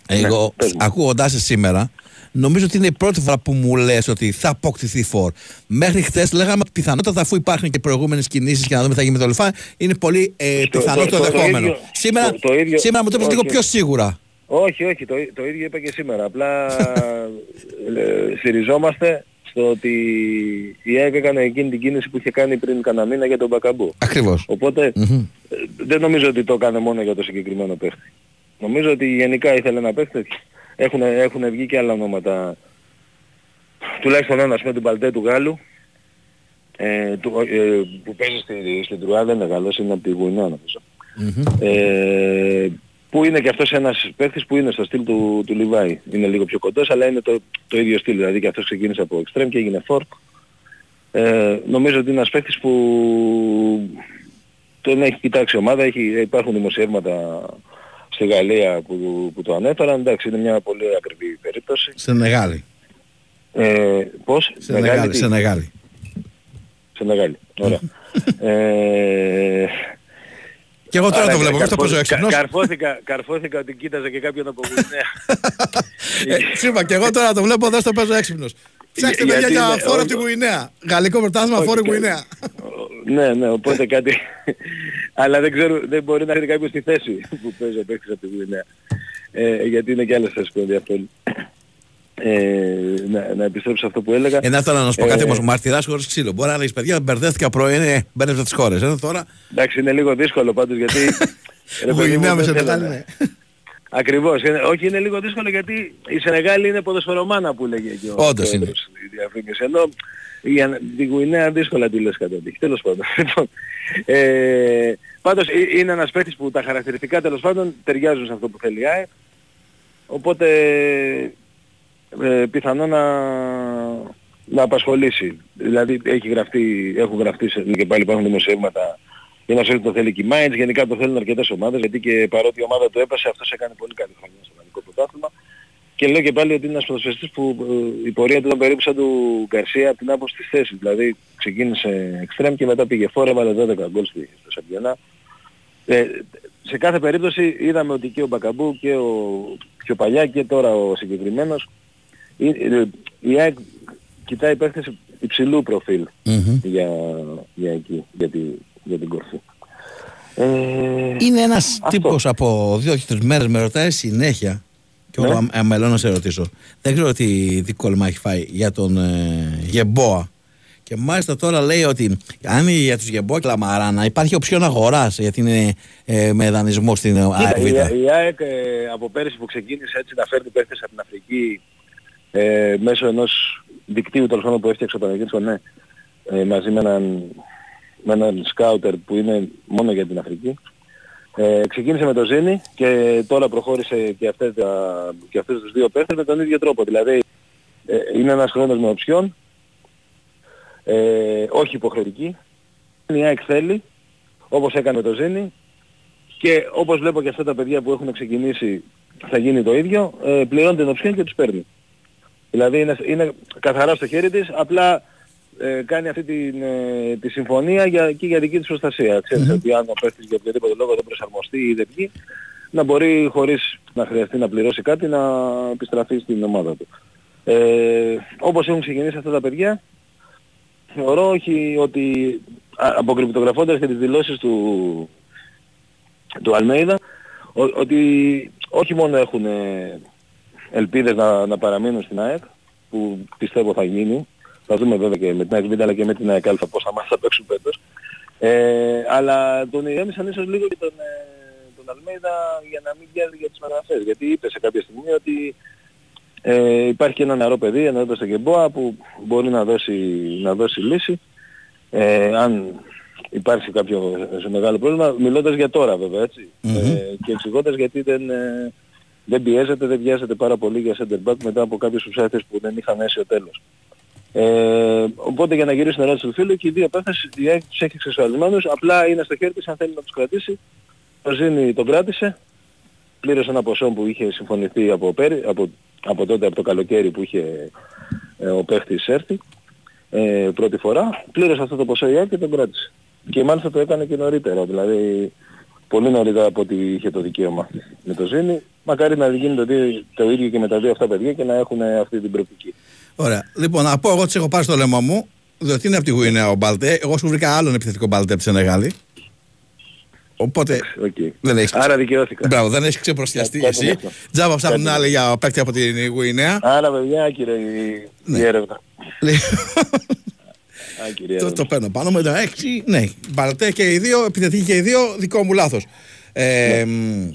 Εγώ, πες μου. ακούγοντάς σε σήμερα, νομίζω ότι είναι η πρώτη φορά που μου λες ότι θα αποκτηθεί φόρ. Μέχρι χθες λέγαμε ότι πιθανότατα αφού υπάρχουν και προηγούμενες κινήσεις και να δούμε τι θα γίνει με το Λεφά, είναι πολύ ε, Στο- πιθανό το- το, το- το δεχόμενο. ίδιο- σήμερα, το- το ίδιο- σήμερα μου το είπες λίγο όχι. πιο σίγουρα. Όχι, όχι, το, το ίδιο είπα και σήμερα. Απλά ε, στηριζόμαστε στο ότι η ΑΕΚ έκανε εκείνη την κίνηση που είχε κάνει πριν κανένα μήνα για τον Μπακαμπού. Ακριβώς. Οπότε ε, δεν νομίζω ότι το έκανε μόνο για το συγκεκριμένο παίχτη. Νομίζω ότι γενικά ήθελε να παίχτη. Έχουν, έχουν βγει και άλλα ονόματα. Τουλάχιστον ένας με τον Παλτέ του Γάλλου. Ε, του, ε, που παίζει στη, στην Τρουά δεν είναι Γαλλός, είναι από τη Γουινέα νομίζω. Ε, που είναι και αυτός ένας παίχτης που είναι στο στυλ του, του Λιβάη. Είναι λίγο πιο κοντός αλλά είναι το, το ίδιο στυλ. Δηλαδή και αυτός ξεκίνησε από extreme και έγινε fork. Ε, νομίζω ότι είναι ένας παίχτης που τον έχει κοιτάξει η ομάδα. Έχει, υπάρχουν δημοσιεύματα στη Γαλλία που, που το ανέφεραν. Εντάξει, είναι μια πολύ ακριβή περίπτωση. Σε μεγάλη. Ε, πώς; Σε Μεγάλη μεγάλη. τι; Σε μεγάλη. Σε μεγάλη. Ωραία. ε, Και εγώ τώρα άρα, το βλέπω, γι' αυτό καρφώ- παίζω έξυπνος. κα- Καρφώθηκα, καρφώθηκα ότι κοίταζε και κάποιον από Γουινέα. Ε, σου είπα και εγώ τώρα το βλέπω εδώ στο παίζω έξυπνος. Ψάξτε Για- παιδιά γιατί για είναι- φόρο όχι- από τη Γουινέα. Γαλλικό πρωτάθλημα Όχι, φόρο κα- Γουινέα. ναι, ναι, οπότε κάτι... Αλλά δεν ξέρω, δεν μπορεί να έρθει κάποιος στη θέση που παίζει ο παίκτης από τη Γουινέα. Ε, γιατί είναι και άλλες θέσεις που ενδιαφέρουν. Ε, να, να επιστρέψω σε αυτό που έλεγα. Ένα τώρα να σου πω κάτι Ε, όμως. Μαρτυράς χωρίς ξύλο. Μπορεί να έχει παιδιά, μπερδεύτηκα πρωί, ε, μπέρδευσα τις χώρες. Ενώ τώρα. Εντάξει, είναι λίγο δύσκολο πάντως γιατί... ρε παιδί μου, Γουινέα με δεν θέλω Σενεγάλη, να- ναι. Ακριβώς. Είναι, όχι, είναι λίγο δύσκολο γιατί η Σενεγάλη είναι ποδοσφαιρομάνα που λέγε και ο Όντως είναι. πρόεδρος η διαφήμιση. Ενώ για τη Γουινέα δύσκολα τη λες κατά τύχη. Τέλος πάντων. Λοιπόν, ε, πάντως ε, είναι ένας παίκτης που τα χαρακτηριστικά τέλος πάντων ταιριάζουν σε αυτό που θέλει η ΑΕΚ. Οπότε ε, πιθανό να, να απασχολήσει. Δηλαδή έχει γραφτεί, έχουν γραφτεί σε, και πάλι υπάρχουν δημοσιεύματα για να ξέρει το θέλει και η Mainz, γενικά το θέλουν αρκετές ομάδες, γιατί και παρότι η ομάδα του έπεσε, αυτός έκανε πολύ καλή χρονιά στο ελληνικό πρωτάθλημα. Και λέω και πάλι ότι είναι ένας ποδοσφαιριστής που ε, η πορεία του ήταν περίπου σαν του Γκαρσία από την άποψη της θέσης. Δηλαδή ξεκίνησε extreme και μετά πήγε φόρε, έβαλε 12 γκολ στη- στο Σαμπιονά. Ε, σε κάθε περίπτωση είδαμε ότι και ο Μπακαμπού και ο πιο παλιά και τώρα ο συγκεκριμένος η, ε, η ΑΕΚ κοιτάει παίχτες υψηλού προφίλ για, για εκεί, για, τη, για την κορφή. Ε, Είναι ένας αυτό. τύπος από δύο-τρεις μέρες με ρωτάει συνέχεια. Και Ναι. εγώ ναι. αμελώ να σε ρωτήσω. Δεν ξέρω τι δίκολμα έχει φάει για τον ε, Γεμπόα. Και μάλιστα τώρα λέει ότι αν είναι για τους Γεμπόα και Λαμαράνα υπάρχει οψιόν αγοράς γιατί είναι ε, με δανεισμό στην ΑΕΚ. Κοίτα, η, η ΑΕΚ ε, από πέρυσι που ξεκίνησε έτσι να φέρνει παίχτες από την Αφρική ε, μέσω ενός δικτύου τέλος πάντων που έφτιαξε ο Παναγιώτης ναι, ε, μαζί με έναν, με έναν σκάουτερ που είναι μόνο για την Αφρική. Ε, ξεκίνησε με το Ζήνη και τώρα προχώρησε και, αυτές, τα, και αυτούς τους δύο παίχτες με τον ίδιο τρόπο. Δηλαδή ε, είναι ένας χρόνος με οψιόν, ε, όχι υποχρεωτική. Η ΑΕΚ θέλει, όπως έκανε με το Ζήνη, και όπως βλέπω και αυτά τα παιδιά που έχουν ξεκινήσει θα γίνει το ίδιο, ε, πληρώνει την οψιόν και τους παίρνει. Δηλαδή είναι, είναι καθαρά στο χέρι της, απλά ε, κάνει αυτή την, ε, τη συμφωνία για, και για δική της προστασία. Ξέρεις ότι αν ο παίχτης για οποιοδήποτε λόγο δεν προσαρμοστεί ή δεν βγει, να μπορεί χωρίς να χρειαστεί να πληρώσει κάτι να επιστραφεί στην ομάδα του. Ε, όπως έχουν ξεκινήσει αυτά τα παιδιά, θεωρώ όχι ότι α, αποκρυπτογραφώντας και τις δηλώσεις του, του Αλμέιδα ο- ότι όχι μόνο έχουν ε, ελπίδες να, να παραμείνουν στην ΑΕΚ που πιστεύω θα γίνει θα δούμε βέβαια και με την ΑΕΚ Β αλλά και με την ΑΕΚ Α πόσα μάτια θα παίξουν φέτος. Ε, αλλά τον ηρέμησαν ίσως λίγο και τον, ε, τον Αλμέιδα για να μην πιέζει για τις μεταγραφές. Γιατί είπε σε κάποια στιγμή ότι ε, υπάρχει και ένα νεαρό παιδί, ένα έντος στο Γεμπόα που μπορεί να δώσει, να δώσει λύση. Ε, αν υπάρξει κάποιο σε μεγάλο πρόβλημα, μιλώντας για τώρα βέβαια έτσι. Ε, και εξηγώντας γιατί δεν, ε, δεν πιέζεται, δεν βιάζεται πάρα πολύ για center back μετά από κάποιες ουσιαστές που δεν είχαν έσει ο τέλος. Ε, οπότε για να γυρίσει την ερώτηση του φίλου και οι δύο παίχτες η ΑΕΚ τους έχει εξασφαλισμένους, απλά είναι στο χέρι της αν θέλει να τους κρατήσει. Ο Ζήνη τον κράτησε, πλήρωσε ένα ποσό που είχε συμφωνηθεί από, πέρι, από, από τότε από το καλοκαίρι που είχε ε, ο παίχτης έρθει ε, πρώτη φορά, πλήρωσε αυτό το ποσό η ΑΕΚ και τον κράτησε. Και μάλιστα το έκανε και νωρίτερα, δηλαδή πολύ νωρίτερα από ό,τι είχε το δικαίωμα με το Ζήνη. Μακάρι να γίνει το, δι- το ίδιο και με τα δύο αυτά παιδιά και να έχουν αυτή την προοπτική. Ωραία. Λοιπόν, να πω εγώ τι έχω πάρει στο λαιμό μου, διότι είναι από τη Γουινέα ο Μπαλτέ. Εγώ σου βρήκα άλλον επιθετικό Μπαλτέ από τη Σενεγάλη. Οπότε Okay. δεν έχει Άρα δικαιώθηκα. Μπράβο, δεν έχεις ξεπροστιαστεί Κάτι εσύ. είναι αυτό. Τζάμπα ψάχνουν Κάτι άλλοι για παίκτη από την Γουινέα. Άρα παιδιά άκυρε η, Ναι. η έρευνα. Άκυρη το, έρευνα. το παίρνω πάνω με το 6. Ναι, Μπαλτέ και οι δύο, επιθετικοί και οι δύο, δικό μου λάθος. Ε, μ,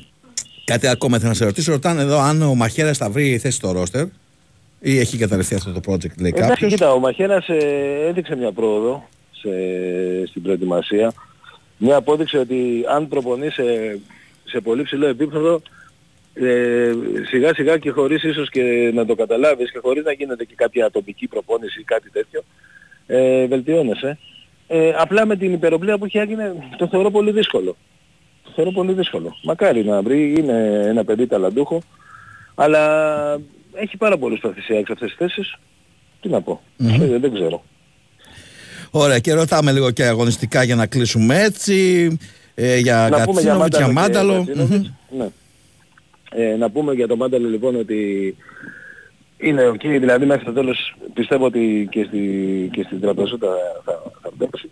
κάτι ακόμα θέλω να σε ρωτήσω. Ρωτάνε εδώ αν ο Μαχαίρας θα βρει θέση στο ρόστερ ή έχει καταληφθεί αυτό το project, λέει Εντάξει, κάποιος; κοίτα, ο Μαχαίρας ε, έδειξε μια πρόοδο σε, στην προετοιμασία. Μια απόδειξη ότι αν προπονεί σε, σε πολύ ψηλό επίπεδο, ε, σιγά σιγά και χωρίς ίσως και να το καταλάβεις και χωρίς να γίνεται και κάποια ατομική προπόνηση ή κάτι τέτοιο, ε, βελτιώνεσαι. Ε, απλά με την υπεροπλία που έχει έγινε το θεωρώ πολύ δύσκολο. Το θεωρώ πολύ δύσκολο. Μακάρι να βρει, είναι ένα παιδί ταλαντούχο, αλλά έχει πάρα πολλούς παθησιάκους αυτές τις θέσεις. Τι να πω. Ε, δεν ξέρω. Ωραία, και ρωτάμε λίγο και αγωνιστικά για να κλείσουμε έτσι. Ε, για να πούμε για Κατσίνοβιτ, για Μάνταλο. Μάνταλο. και Κατσίνοβιτς. Ναι. Ε, να πούμε για τον Μάνταλο λοιπόν ότι είναι ok, δηλαδή μέχρι το τέλος πιστεύω ότι και, στη, και στην τραπεζούτα θα, θα παίξει.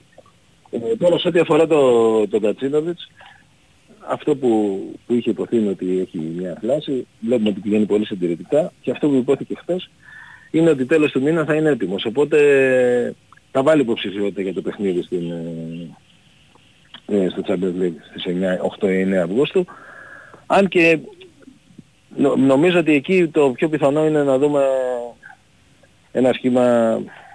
Ε, τώρα σε ό,τι αφορά το, τον Κατσίνοβιτς, αυτό που, που είχε υποθεί είναι ότι έχει μια φλάση, βλέπουμε ότι πηγαίνει πολύ συντηρητικά και αυτό που υπόθηκε χθες είναι ότι τέλος του μήνα θα είναι έτοιμος. Οπότε θα βάλει υποψηφιότητα για το παιχνίδι στην, ε, ε, στο Champions League στις 8-9 Αυγούστου. Αν και νο- νομίζω ότι εκεί το πιο πιθανό είναι να δούμε ένα σχήμα,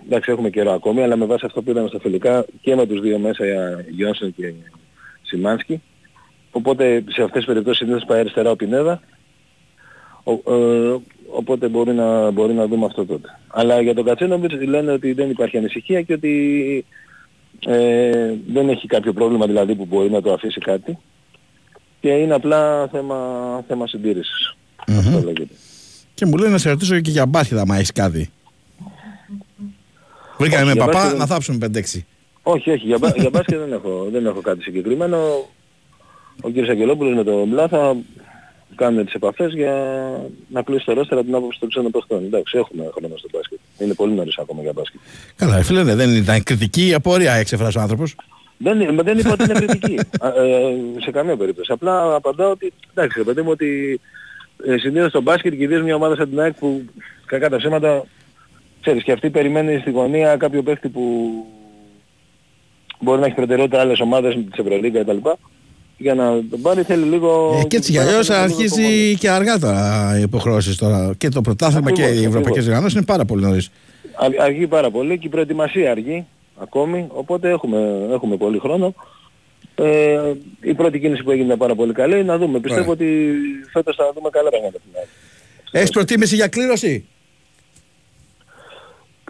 εντάξει έχουμε καιρό ακόμη, αλλά με βάση αυτό που είδαμε στα φιλικά και με τους δύο μέσα Γιόνσον και Σιμάνσκι. Οπότε σε αυτές τις περιπτώσεις συνήθως πάει αριστερά ο Πινέδα. Ο, ε, οπότε μπορεί να, μπορεί να δούμε αυτό τότε. Αλλά για τον Κατσίνοβιτς λένε ότι δεν υπάρχει ανησυχία και ότι ε, δεν έχει κάποιο πρόβλημα δηλαδή που μπορεί να το αφήσει κάτι. Και είναι απλά θέμα, θέμα συντήρησης. Αυτό λέγεται. Και μου λέει να σε ρωτήσω και για μπάσκετ, άμα έχεις κάτι. Βρήκαμε Όχι, με για παπά μπάσκετ να δεν- θάψουμε 5-6. Όχι, όχι, για, μπα- για μπάσκετ δεν έχω, δεν έχω κάτι συγκεκριμένο. Ο κ. Αγγελόπουλος με τον Μπλά θα κάνουν τις επαφές για να κλείσει το ρόστερα την άποψη των ξένων παιχτών. Εντάξει, έχουμε χρόνο στο μπάσκετ. Είναι πολύ νωρίς ακόμα για μπάσκετ. Καλά, ρε φίλε, ναι, δεν ήταν κριτική η απορία, εξεφράσει ο άνθρωπος. Δεν, είναι- δεν είπα ότι είναι κριτική. Α, ε, σε καμία περίπτωση. Απλά απαντάω ότι, εντάξει, ρε παιδί μου, ότι ε, συνήθως στο μπάσκετ και ιδίως μια ομάδα σαν την ΑΕΚ που κακά τα ψέματα, ξέρεις, και αυτή περιμένει στη γωνία κάποιο παίχτη που μπορεί να έχει προτεραιότητα άλλες ομάδες της Ευρωλίγκα κτλ. Για να τον πάρει θέλει λίγο... Ε, και έτσι κι αλλιώς αρχίζει και αργά τώρα οι υποχρεώσεις τώρα. Και το πρωτάθλημα και Ακριβώς, οι ευρωπαϊκές ακριβώς. διοργανώσει είναι πάρα πολύ νωρίς. Α- Αργεί πάρα πολύ και η προετοιμασία αργεί ακόμη, οπότε έχουμε, έχουμε πολύ χρόνο. Ε, η πρώτη κίνηση που έγινε ήταν πάρα πολύ καλή. Να δούμε. Πιστεύω ότι φέτος θα δούμε καλά πράγματα. στην ΑΕΚ. Έχεις προτίμηση για κλήρωση;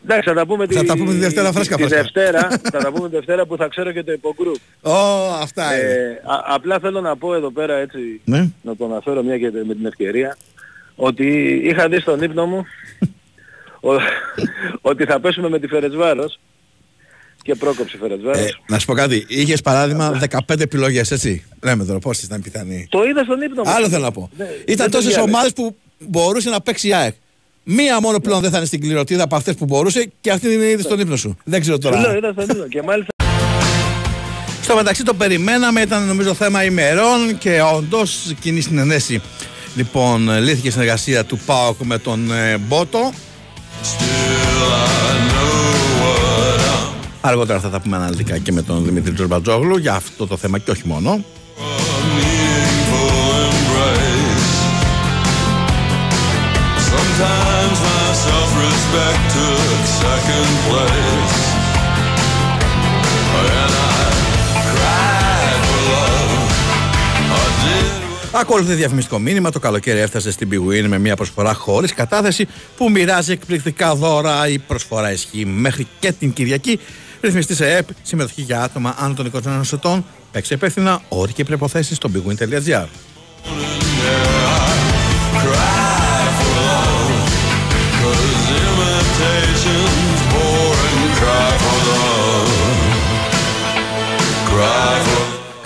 Εντάξει, θα τα πούμε, Θα τα πούμε τη Δευτέρα φρέσκα, τη φρέσκα. Δευτέρα, θα τα πούμε τη Δευτέρα που θα ξέρω και το υπογκρουπ. Ω, αυτά είναι. Ε, α- απλά θέλω να πω εδώ πέρα έτσι, Ναι. να το αναφέρω μια και με την ευκαιρία, ότι είχα δει στον ύπνο μου ο- ότι θα πέσουμε με τη Φερετσβάρος και πρόκοψη Φερετσβάρος. Ε, να σου πω κάτι. Είχες παράδειγμα 15 επιλογές, έτσι; Λέμε τώρα πώς ήταν πιθανή. Το είδα στον ύπνο μου. Άλλο θέλω να πω. Ναι, Ήταν δεν το τόσες διάλεξα. ομάδες που μπορούσε να παίξει η ΑΕΚ. Μία μόνο πλέον δεν θα είναι στην κληρωτίδα από αυτές που μπορούσε και αυτή είναι ήδη στον ύπνο σου. Δεν ξέρω Σου λέω, τώρα. είδα στον ύπνο και μάλιστα Στο μεταξύ το περιμέναμε, ήταν νομίζω θέμα ημερών και όντως κοινή συνενέση. Λοιπόν, λύθηκε η συνεργασία του ΠΑΟΚ με τον ε, Μπότο. Αργότερα θα τα πούμε αναλυτικά και με τον Δημήτρη Τζορμπατζόγλου για αυτό το θέμα και όχι μόνο. Sometimes my self-respect took second place. And I cried for love. I did Ακολουθεί διαφημιστικό μήνυμα. Το καλοκαίρι έφτασε στην Big Win με μια προσφορά χωρίς κατάθεση που μοιράζει εκπληκτικά δώρα. Η προσφορά ισχύει μέχρι και την Κυριακή. Ρυθμιστής σε ΕΠ, συμμετοχή για άτομα άνω των 21 ετών. Παίξε υπεύθυνα, όροι και προποθέσει στο bigwin.gr.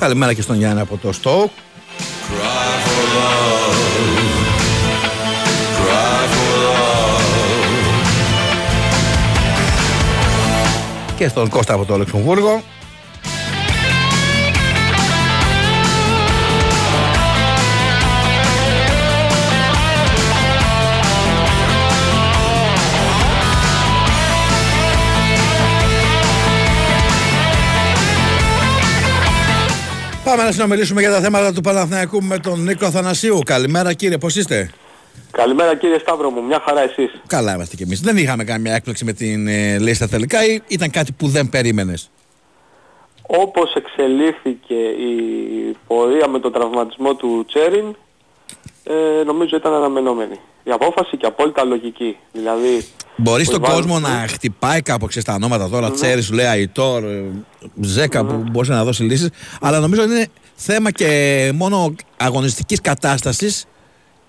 Καλημέρα και στον Γιάννη από το Στόκ. Cry for love. Cry for love. Και στον Κώστα από το Λεξομβούργο. Πάμε να συνομιλήσουμε για τα θέματα του Παναθηναϊκού με τον Νίκο Αθανασίου. Καλημέρα κύριε, πώς είστε; Καλημέρα κύριε Σταύρο μου, μια χαρά εσείς. Καλά είμαστε κι εμείς. Δεν είχαμε καμία έκπληξη με την ε, λίστα τελικά ή ήταν κάτι που δεν περίμενες; Όπως εξελίχθηκε η πορεία με τον τραυματισμό του Τσέριν, ε, νομίζω ήταν αναμενόμενη. Η απόφαση και απόλυτα λογική. Δηλαδή, Μπορεί ο στον Ιβάν- κόσμο να χτυπάει κάπου ξέρεις, τα ονόματα τώρα, Ναι. Τσέρι, σου λέει Αϊτόρ, ε, Ζέκα που μπορούσε να δώσει λύσεις, αλλά νομίζω είναι θέμα και μόνο αγωνιστικής κατάστασης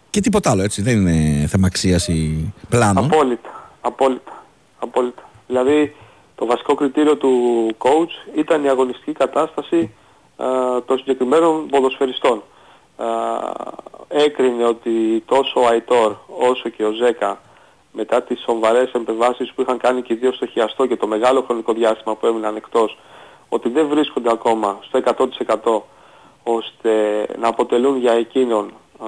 και τίποτα άλλο έτσι. Δεν είναι θέμα αξίας ή πλάνο. Απόλυτα, απόλυτα, απόλυτα. Δηλαδή το βασικό κριτήριο του coach ήταν η αγωνιστική κατάσταση α, των συγκεκριμένων ποδοσφαιριστών. Α, έκρινε ότι τόσο ο Αϊτόρ όσο και ο Ζέκα μετά τις σοβαρές επεμβάσεις που είχαν κάνει και οι δύο στο χιαστό και το μεγάλο χρονικό διάστημα που έμειναν εκτός ότι δεν βρίσκονται ακόμα στο 100% ώστε να αποτελούν για εκείνον α,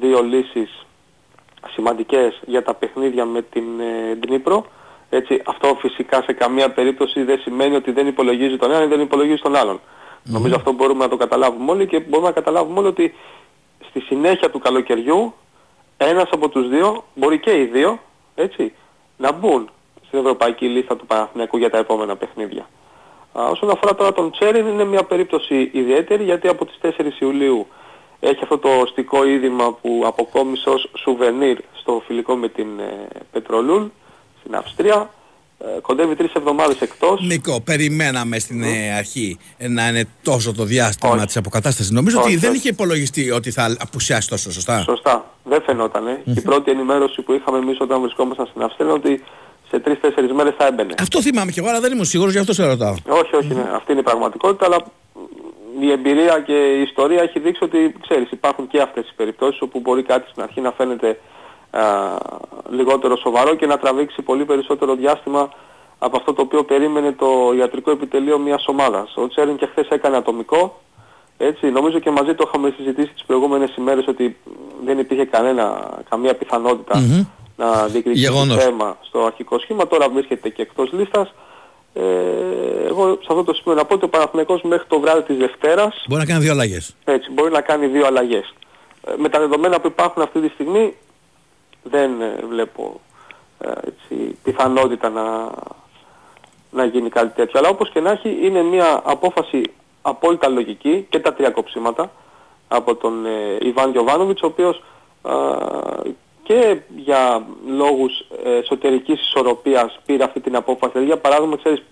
δύο λύσεις σημαντικές για τα παιχνίδια με την ε, Ντνίπρο. Έτσι, αυτό φυσικά σε καμία περίπτωση δεν σημαίνει ότι δεν υπολογίζει τον έναν ή δεν υπολογίζει τον άλλον. Νομίζω αυτό μπορούμε να το καταλάβουμε όλοι και μπορούμε να καταλάβουμε όλοι ότι στη συνέχεια του καλοκαιριού ένας από τους δύο, μπορεί και οι δύο, έτσι, να μπουν στην ευρωπαϊκή λίστα του Παναθηναϊκού για τα επόμενα παιχνίδια. Α, όσον αφορά τώρα τον Τσέριν είναι μια περίπτωση ιδιαίτερη γιατί από τις 4 Ιουλίου έχει αυτό το οστικό είδημα που αποκόμισε ως σουβενίρ στο φιλικό με την ε, Πετρολούλ στην Αυστρία. Ε, κοντεύει τρεις εβδομάδες εκτός. Νίκο, περιμέναμε στην ε, αρχή ε, να είναι τόσο το διάστημα της αποκατάστασης. Νομίζω ότι Όχι, δεν όχι. είχε υπολογιστεί ότι θα απουσιάσει τόσο σωστά; Σωστά. Δεν φαινότανε. Και η πρώτη ενημέρωση που είχαμε εμείς όταν βρισκόμασταν στην Αυστρία είναι ότι σε τρεις-τέσσερις μέρες θα έμπαινε. Αυτό θυμάμαι και εγώ, αλλά δεν ήμουν σίγουρος, γι' αυτό σε ρωτάω. Όχι, όχι, ναι. αυτή είναι η πραγματικότητα, αλλά η εμπειρία και η ιστορία έχει δείξει ότι, ξέρεις, υπάρχουν και αυτές οι περιπτώσεις όπου μπορεί κάτι στην αρχή να φαίνεται α, λιγότερο σοβαρό και να τραβήξει πολύ περισσότερο διάστημα από αυτό το οποίο περίμενε το ιατρικό επιτελείο μιας ομάδας. Ο Τσέριν και χθες έκανε ατομικό, έτσι, νομίζω και μαζί το είχαμε συζητήσει τις προηγούμενες ημέρες ότι δεν υπήρχε κανένα, καμία πιθανότητα Μμμ. να διεκδικήσει Γεγονός. θέμα στο αρχικό σχήμα. Τώρα βρίσκεται και εκτός λίστας. Ε, εγώ σε αυτό το σημείο να πω ότι ο Παναθηναϊκός μέχρι το βράδυ της Δευτέρας Μπορεί να κάνει δύο αλλαγές. έτσι, μπορεί να κάνει δύο αλλαγές. Ε, με τα δεδομένα που υπάρχουν αυτή τη στιγμή δεν ε, βλέπω ε, έτσι, πιθανότητα να, να γίνει κάτι τέτοιο. Αλλά όπως και να έχει είναι μια απόφαση απόλυτα λογική και τα τρία κοψίματα από τον ε, Ιβάν Γιωβάνοβιτς ο οποίος α, και για λόγους ε, εσωτερικής ισορροπίας πήρε αυτή την απόφαση. Δηλαδή για παράδειγμα ξέρεις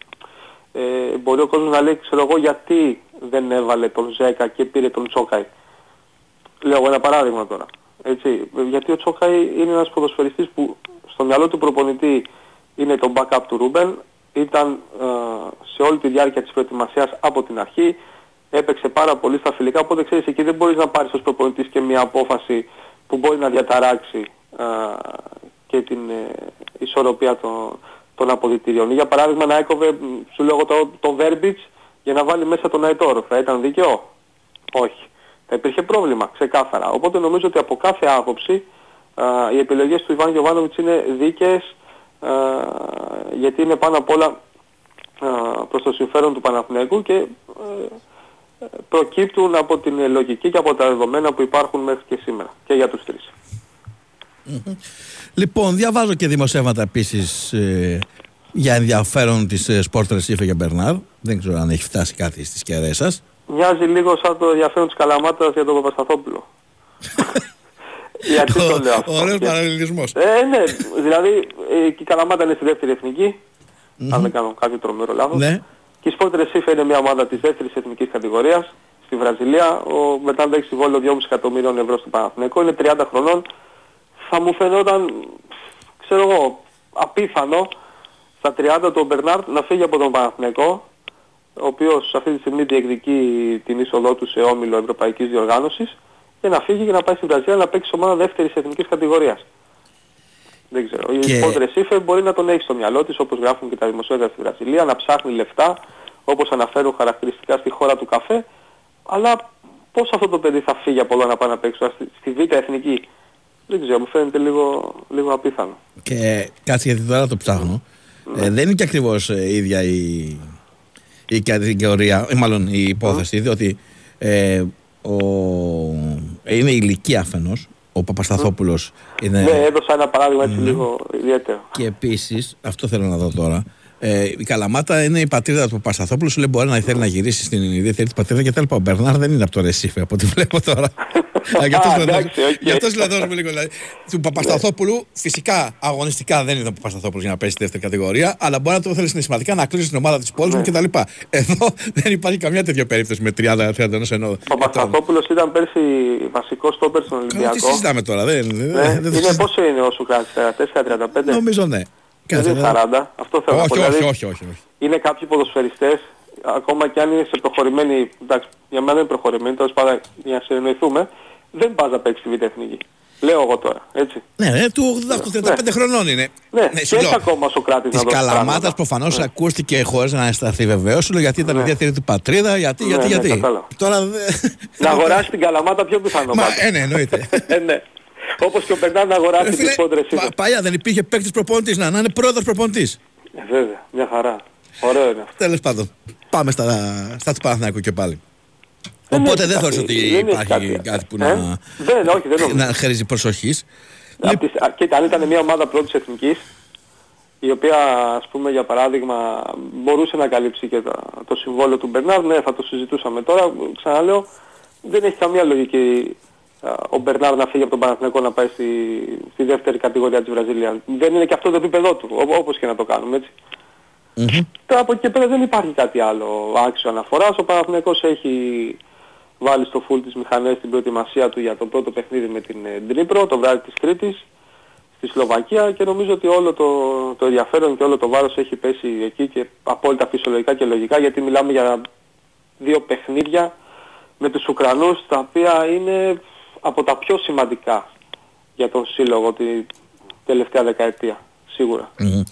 ε, μπορεί ο κόσμος να λέει ξέρω εγώ γιατί δεν έβαλε τον Ζέκα και πήρε τον Τσόκαη. Λέω εγώ ένα παράδειγμα τώρα. Έτσι, γιατί ο Τσόκαη είναι ένας ποδοσφαιριστής που στο μυαλό του προπονητή είναι το backup του Ρούμπεν, ήταν ε, σε όλη τη διάρκεια της προετοιμασίας από την αρχή, έπαιξε πάρα πολύ στα φιλικά, οπότε ξέρεις εκεί δεν μπορείς να πάρεις ως προπονητής και μια απόφαση που μπορεί να διαταράξει ε, και την ε, ισορροπία των, των αποδητηριών. Ή για παράδειγμα να έκοβε, μ, σου λέω εγώ το, το Verbitz για να βάλει μέσα τον Αιτόρ. Θα ήταν δίκαιο; Όχι. Θα υπήρχε πρόβλημα, ξεκάθαρα. Οπότε νομίζω ότι από κάθε άποψη α, οι επιλογές του Ιβάν Γιωβάνοβιτς είναι δίκαιες α, γιατί είναι πάνω απ' όλα α, προς το συμφέρον του Παναθηναϊκού και ε, ε, προκύπτουν από την λογική και από τα δεδομένα που υπάρχουν μέχρι και σήμερα και για τους τρεις. Λοιπόν, διαβάζω και δημοσιεύματα επίσης για ενδιαφέρον της ε, Sport Recife για Μπερνάρ. Δεν ξέρω αν έχει φτάσει κάτι στις κεραίες σας. Μοιάζει λίγο σαν το ενδιαφέρον της Καλαμάτας για τον Παπασταθόπουλο. Γιατί το λέω αυτό. Ωραίος Γιατί- παραλληλισμός. Ε, ναι, δηλαδή ε, και η Καλαμάτα είναι στη δεύτερη εθνική, αν δεν κάνω κάποιο τρομερό λάθος. Ναι. Και η Sport Recife είναι μια ομάδα της δεύτερης εθνικής κατηγορίας στη Βραζιλία. Ο μετά έχεις συμβόλαιο 2,5 εκατομμύριων ευρώ στο Παναθηναϊκό. Είναι 30 χρονών. Θα μου φαινόταν, ξέρω εγώ, απίθανο στα 30 του ο Μπερνάρτ να φύγει από τον Παναθηναϊκό ο οποίος αυτή τη στιγμή διεκδικεί την είσοδό του σε όμιλο Ευρωπαϊκής Διοργάνωσης και να φύγει και να πάει στη Βραζιλία να παίξει σε ομάδα δεύτερης εθνικής κατηγορίας. Δεν ξέρω. Και- Η Sport Recife μπορεί να τον έχει στο μυαλό της όπως γράφουν και τα δημοσιογραφία στη Βραζιλία, να ψάχνει λεφτά όπως αναφέρουν χαρακτηριστικά στη χώρα του καφέ, αλλά πώς αυτό το παιδί θα φύγει από εδώ να πάει να παίξει τώρα στη, στη Β' Εθνική; Δεν ξέρω, μου φαίνεται λίγο, λίγο απίθανο. Και κάτσε γιατί τώρα το ψάχνω. Ε, δεν είναι και ακριβώς η ίδια η, η κατηγορία, ή μάλλον η υπόθεση, διότι ε, ο, είναι η ηλικία αφενός. Ο Παπασταθόπουλος είναι. Ναι, έδωσα ένα παράδειγμα έτσι Ναι. λίγο ιδιαίτερο. Και επίσης, αυτό θέλω να δω τώρα. Ε, η Καλαμάτα είναι η πατρίδα του Παπασταθόπουλου. Σου λέει μπορεί να θέλει να γυρίσει στην ιδιαίτερη τη πατρίδα κτλ. Ο Μπερνάρ δεν είναι από το Ρεσίφε, από ό,τι βλέπω τώρα. Α, Γι' αυτό Α, σου λέω- εντάξει, οκ. γι' αυτό σου λέω να δώσουμε λίγο. δηλαδή. Του Παπασταθόπουλου, φυσικά αγωνιστικά δεν είναι ο Παπασταθόπουλος για να πέσει στη δεύτερη κατηγορία, αλλά μπορεί να το θέλεις συναισθηματικά να κλείσει στην ομάδα της πόλης Ναι. μου κτλ. Εδώ δεν υπάρχει καμιά τέτοια περίπτωση με 30-31 ενώ. Ο Παπασταθόπουλος ήταν πέρσι βασικός στόπερς στον Τι Ολυμπιακό. συζητάμε τώρα, δεν, δεν, Ναι, δεν το είναι συζητάμε. πόσο είναι ο Σουκράτης, 34-35. Νομίζω ναι. Δεν Κάτσε, είναι δεν- 40. Αυτό θέλω να Όχι, πω. όχι, Δηλαδή, όχι, όχι, όχι. Είναι κάποιοι ποδοσφαιριστές, ακόμα και αν είναι σε προχωρημένη, εντάξει, για μένα είναι προχωρημένη, τέλος πάντων για να συνεννοηθούμε, δεν πας να παίξεις τη Β' Εθνική. Λέω εγώ τώρα, έτσι. Ναι, ναι, του 35 χρονών είναι. Ναι, σου και έχει λέω, ακόμα ο Σοκράτης Της να δώσεις Καλαμάτας πράγματα. προφανώς Ναι. ακούστηκε χωρίς να αισθανθεί βεβαίως. Σου λέω γιατί ήταν ιδιαίτερη του πατρίδα, γιατί, Ναι, γιατί, ναι, γιατί. κατάλαβα. Τώρα δεν. Να αγοράσει την Καλαμάτα πιο πιθανό. Μα, πάντως. ε, ναι, εννοείται. Ε, ναι. Όπως και ο Μπερνάρ να Ρε αγοράσει φίλε, την Πόντρε πα- παλιά δεν υπήρχε παίκτης προπονητής να, να είναι πρόεδρος προπονητής. Ε, βέβαια, μια χαρά. Ωραίο είναι αυτό. Τέλος πάντων, πάμε στα, στα του Παναθηναϊκού και πάλι. Δεν Οπότε έχει δεν κάτι, θεωρείς ότι δεν έχει υπάρχει κάτι. κάτι που Ε, να, Δεν, όχι, δεν νομίζω. να χρήζει προσοχής. Απ' τις- α, Κοίτα, αν ήταν μια ομάδα πρώτης εθνικής, η οποία, ας πούμε, για παράδειγμα, μπορούσε να καλύψει και τα- το συμβόλαιο του Μπερνάρ, ναι, θα το συζητούσαμε τώρα. Ξαναλέω, δεν έχει καμία λογική α, ο Μπερνάρ να φύγει από τον Παναθηναϊκό να πάει στη, στη δεύτερη κατηγορία της Βραζιλίας. Δεν είναι και αυτό το επίπεδό του, ό- όπως και να το κάνουμε, έτσι. Τώρα από εκεί και πέρα δεν υπάρχει κάτι άλλο άξιο αναφοράς. Ο Παναθηναϊκός έχει βάλει στο φουλ τις μηχανές στην προετοιμασία του για το πρώτο παιχνίδι με την ε, Ντνίπρο, το βράδυ της Κρήτης, στη Σλοβακία και νομίζω ότι όλο το, το ενδιαφέρον και όλο το βάρος έχει πέσει εκεί και απόλυτα φυσιολογικά και λογικά γιατί μιλάμε για δύο παιχνίδια με τους Ουκρανούς τα οποία είναι από τα πιο σημαντικά για τον σύλλογο την τελευταία δεκαετία, σίγουρα. Μμμ.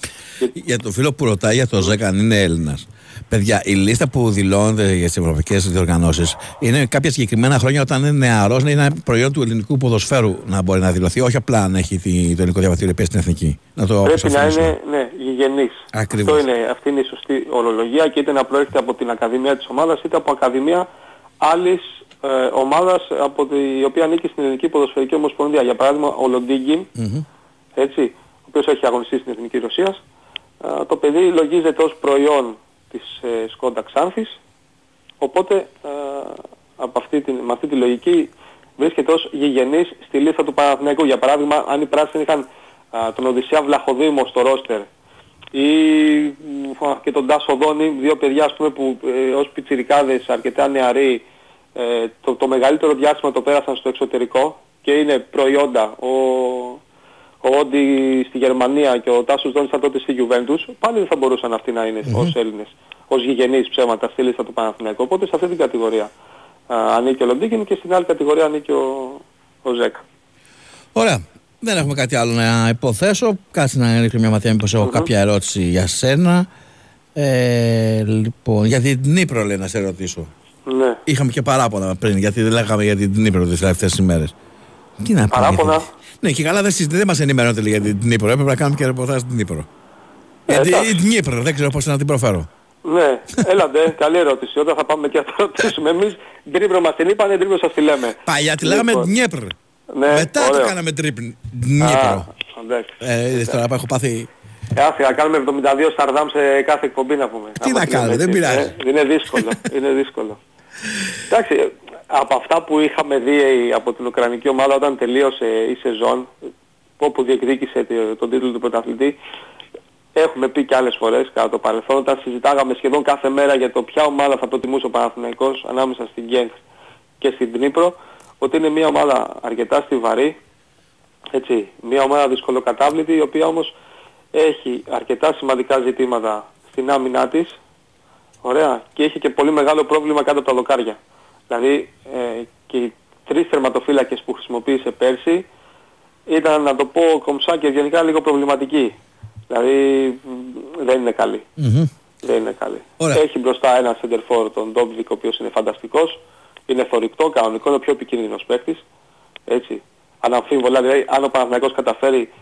Για το φίλο που ρωτάει για το ΖΕΚ αν είναι Έλληνας. Παιδιά, η λίστα που δηλώνεται για τις ευρωπαϊκές διοργανώσεις είναι κάποια συγκεκριμένα χρόνια όταν είναι νεαρός να είναι ένα προϊόν του ελληνικού ποδοσφαίρου να μπορεί να δηλωθεί. Όχι απλά να έχει τη- το ελληνικό διαβατήριο πέσει στην εθνική. Να το Πρέπει να αποσαφηνίσουμε. είναι ναι, γηγενής. Ακριβώς. Αυτό είναι, αυτή είναι η σωστή ορολογία και είτε να προέρχεται από την Ακαδημία της ομάδας είτε από Ακαδημία άλλης ε, ομάδας από τη, η οποία ανήκει στην Ελληνική Ποδοσφαιρική Ομοσπονδία. Για παράδειγμα ο Λοντίγκιν, Μμμ. έτσι, ο οποίος έχει αγωνιστεί στην Εθνική Ρωσίας. Ε, το παιδί λογίζεται ως προϊόν της ε, Σκόντα Ξάνθης, οπότε ε, από αυτή την, με αυτή τη λογική βρίσκεται ως γηγενής στη λίστα του Παναθηναϊκού. Για παράδειγμα, αν οι πράσινοι είχαν α, τον Οδυσσέα Βλαχοδήμο στο ρόστερ ή μ, α, και τον Τάσο Δόνη, δύο παιδιά ας πούμε που ε, ως πιτσιρικάδες αρκετά νεαροί ε, το, το μεγαλύτερο διάστημα το πέρασαν στο εξωτερικό και είναι προϊόντα ο, ο Όντι στη Γερμανία και ο Τάσος Δόνης ήταν τότε στη Juventus, πάλι δεν θα μπορούσαν αυτοί να είναι ως Έλληνες, ως γηγενείς ψέματα στη λίστα του Παναθηναϊκού. Οπότε σε αυτή την κατηγορία α, ανήκει ο Λοντίκιν και στην άλλη κατηγορία ανήκει ο, ο Ζέκα. Ωραία. Δεν έχουμε κάτι άλλο να υποθέσω. Κάτσε να ρίχνω μια ματιά μήπως έχω κάποια ερώτηση για σένα. Ε, λοιπόν, για την Νύπρο λέει να σε ρωτήσω. Ναι. Είχαμε και παράπονα πριν, γιατί δεν λέγαμε για την Νύπρο τις τελευταίες ημέρες. Τι να πούμε. Παράπονα. γιατί- Ναι, και καλά δεν, συζητή- δεν μας ενημερώνετε λέει, για την Νύπρο. Έπρεπε να κάνουμε και ρεπορτάζ στην Νύπρο. Γιατί η Νύπρο, δεν ξέρω πώς να την προφέρω. Ναι, έλατε, καλή ερώτηση. Όταν θα πάμε και θα το ρωτήσουμε εμείς, Ντρίπρο μας την είπανε, Ντρίπρο σας τη λέμε. Παλιά τη λέγαμε Λοιπόν, Νιέπρ. Ναι, Μετά το ωραίο. κάναμε τρίπ. Α, Νύπρο. εντάξει. Ε, είδες τώρα που έχω πάθει. Ε, άσε, να κάνουμε 72 σταρδάμ σε κάθε εκπομπή να πούμε. Τι Άμα να τη λέμε κάνουμε, δεν έτσι. πειράζει. Ε, είναι δύσκολο, είναι δύσκολο. Εντάξει, ε, από αυτά που είχαμε δει ε, από την Ουκρανική ομάδα όταν τελείωσε η σεζόν, όπου διεκδίκησε το- τον τίτλο του πρωταθλητή, έχουμε πει και άλλες φορές κατά το παρελθόν, όταν συζητάγαμε σχεδόν κάθε μέρα για το ποια ομάδα θα προτιμούσε ο Παναθηναϊκός ανάμεσα στην Γκένκ και στην Δνήπρο, ότι είναι μια ομάδα αρκετά στιβαρή, έτσι, μια ομάδα δυσκολοκατάβλητη, η οποία όμως έχει αρκετά σημαντικά ζητήματα στην άμυνά της, Ωραία. Και είχε και πολύ μεγάλο πρόβλημα κάτω από τα δοκάρια. Δηλαδή ε, και οι τρεις τερματοφύλακες που χρησιμοποίησε πέρσι ήταν να το πω κομψά και γενικά λίγο προβληματικοί. Δηλαδή μ, δεν είναι καλή. Δεν είναι καλή. Έχει μπροστά ένα center for τον Ντόμπλικ ο οποίος είναι φανταστικός. Είναι θορυκτό, κανονικό, είναι ο πιο επικίνδυνος παίκτης. Έτσι. Αναμφίβολα, δηλαδή αν ο Παναθηναϊκός καταφέρει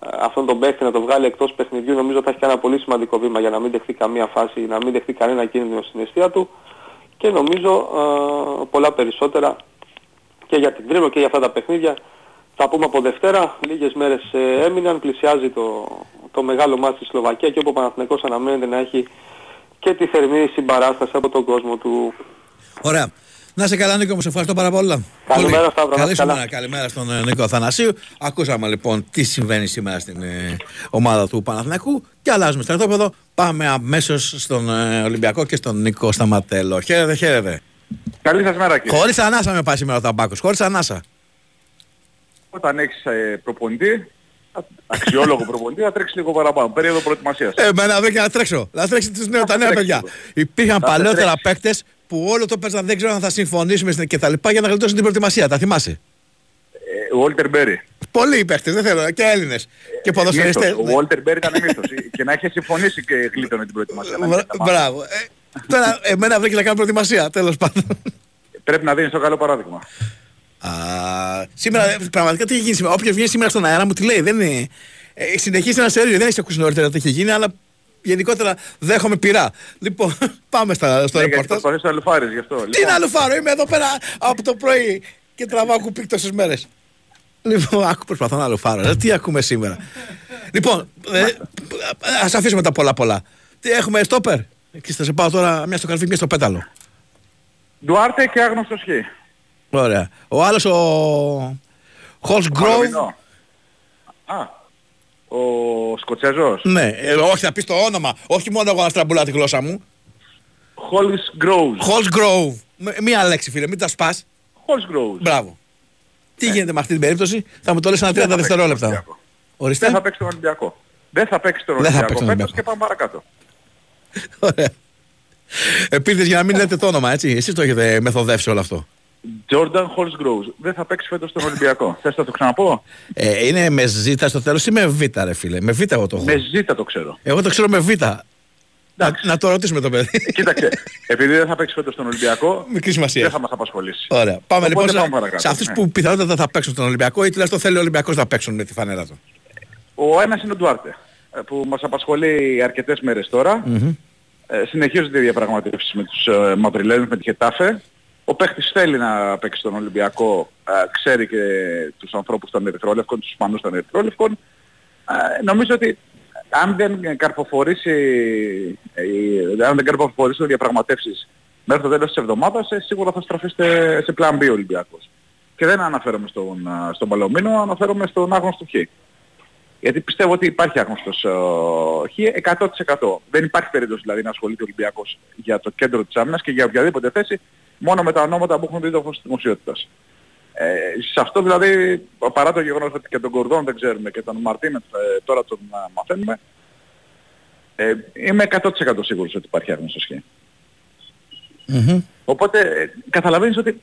ε, αυτόν τον παίκτη να το βγάλει εκτός παιχνιδιού νομίζω θα έχει κάνει ένα πολύ σημαντικό βήμα για να μην δεχθεί καμία φάση, να μην δεχθεί κανένα κίνδυνο στην αιστεία του και νομίζω ε, πολλά περισσότερα και για την Τρίμο και για αυτά τα παιχνίδια. Θα πούμε από Δευτέρα, λίγες μέρες ε, έμειναν, πλησιάζει το, το μεγάλο μάτι στη Σλοβακία και όπου ο Παναθηναϊκός αναμένεται να έχει και τη θερμή συμπαράσταση από τον κόσμο του. Ωραία. Να είσαι καλά Νίκο μου, σε ευχαριστώ πάρα πολλά. Καλημέρα Πολύ. Σταύρο, να Καλή είσαι σου καλά. μέρα. Καλημέρα στον ε, Νίκο Αθανασίου. Ακούσαμε λοιπόν τι συμβαίνει σήμερα στην ε, ομάδα του Παναθηναϊκού και αλλάζουμε στρατόπεδο. Πάμε αμέσως στον ε, Ολυμπιακό και στον Νίκο Σταματέλο. Χαίρετε, χαίρετε. Καλή σας μέρα κύριε. Χωρίς ανάσα με πάει σήμερα ο Ταμπάκος. Χωρίς ανάσα. Όταν έχεις ε, προπονητή, α- αξιόλογο προπονητή, θα τρέξεις λίγο παραπάνω. Περίοδο προετοιμασίας. Εμένα δεν και να τρέξω. Να τρέξεις τους νέους, τα νέα τρέξεις παιδιά. λίγο. Υπήρχαν Θα παλαιότερα τρέξεις. Παίκτες που όλο το παίζαν δεν ξέρω αν θα συμφωνήσουμε στην- και τα λοιπά για να γλιτώσουν την προετοιμασία. Τα θυμάσαι; Ο Walter Berry. Πολλοί παίκτες, δεν θέλω, και Έλληνες. και ποδοσφαιριστές. Μύθος. Ο Walter Berry ήταν μύθος. και να είχε συμφωνήσει και γλίτωνε την προετοιμασία. να μην Μπρα- καταλάβει. Μπράβο. Ε, Τώρα εμένα βρήκε να κάνω προετοιμασία, τέλος πάντων. Πρέπει να δίνεις το καλό παράδειγμα. Α, σήμερα, ε, πραγματικά τι έχει γίνει σήμερα; Όποιος βγαίνει σήμερα στον αέρα μου τι λέει. Δεν είναι, ε, συνεχίζει ένα σερίο. Δεν έχει ακούσει νωρίτερα τι έχει γίνει, αλλά γενικότερα δέχομαι πειρά. Λοιπόν, πάμε στα, στο Ναι, γιατί ρεπορτάζ. προσπαθείς να λουφάρεις γι' αυτό. Τι να λουφάρω, είμαι εδώ πέρα από το πρωί και τραβάω κουπίκ τόσες μέρες. Λοιπόν, άκου προσπαθώ να λουφάρω. ρε. Τι ακούμε σήμερα; λοιπόν, ε, ας αφήσουμε τα πολλά πολλά. Τι έχουμε, στόπερ; Και θα σε πάω τώρα μια στο καρφί, μια στο πέταλο. Ντουάρτε και άγνωστος χ. Ωραία. Ο άλλος ο Χολσγκρόβ. Μαλωμινό. Α, ο Σκοτσέζος. Ναι, ε, όχι θα πεις το όνομα. Όχι μόνο εγώ να στραμπουλά τη γλώσσα μου. Holsgrove. Χολσγκρόβ. Μία λέξη φίλε, μην τα σπάς. Holsgrove. Μπράβο. Τι γίνεται με αυτή την περίπτωση, θα μου το λες ένα 30 θα παίξει τον δευτερόλεπτα. Ολυμπιακό. Ορίστε. Δεν θα παίξει τον Ολυμπιακό. Δεν θα παίξει τον Δεν θα Ολυμπιακό παίξει τον φέτος και πάμε παρακάτω. Ωραία. Επίτηδες για να μην λέτε το όνομα, έτσι. Εσείς το έχετε μεθοδεύσει όλο αυτό. Jordan Holsgrove. Δεν θα παίξει φέτος τον Ολυμπιακό. Θες να το ξαναπώ; Ε, είναι με ζήτα στο τέλος ή με β, ρε φίλε; Με β εγώ το έχω. Με ζήτα το ξέρω. Εγώ το ξέρω με β. Να, να το ρωτήσουμε το παιδί. Κοίταξε, επειδή δεν θα παίξει φέτος τον Ολυμπιακό, Μικρή σημασία. δεν θα μας απασχολήσει. Ωραία. Πάμε Οπότε λοιπόν σε, πάμε παρακάτω. σε αυτούς Ναι. που πιθανότατα θα παίξουν στον Ολυμπιακό ή τουλάχιστον θέλει ο Ολυμπιακός να παίξουν με τη φανέλα του. Ο ένας είναι ο Ντουάρτε, ε, που μας απασχολεί αρκετές μέρες τώρα. Ε, συνεχίζονται οι διαπραγματεύσεις με τους ε, Μαυριλένους, με τη Χετάφε. Ο παίχτης θέλει να παίξει στον Ολυμπιακό, ε, ξέρει και τους ανθρώπους των Ερυθρόλευκων, τους Ισπανούς των Ερυθρόλευκων. Ε, νομίζω ότι αν δεν καρποφορήσει, ε, η- αν δεν καρποφορήσει οι διαπραγματεύσεις μέχρι το τέλος της εβδομάδας, ε, σίγουρα θα στραφεί σε, σε πλάν B ο Ολυμπιακός. Και δεν αναφέρομαι στον, α, στον Παλαιομήνο, αναφέρομαι στον άγνωστο Χ. Γιατί πιστεύω ότι υπάρχει άγνωστος ε, Χ 100%. Δεν υπάρχει περίπτωση δηλαδή να ασχολείται ο Ολυμπιακός για το κέντρο της άμυνας και για οποιαδήποτε θέση μόνο με τα ονόματα που έχουν δει το φως της δημοσιότητας. Ε, σε αυτό δηλαδή, παρά το γεγονός ότι και τον Κορδόν δεν ξέρουμε και τον Μαρτίνετ ε, τώρα τον α, μαθαίνουμε, ε, είμαι 100% σίγουρος ότι υπάρχει άγνωστος Χ. Οπότε ε, καταλαβαίνεις ότι ε,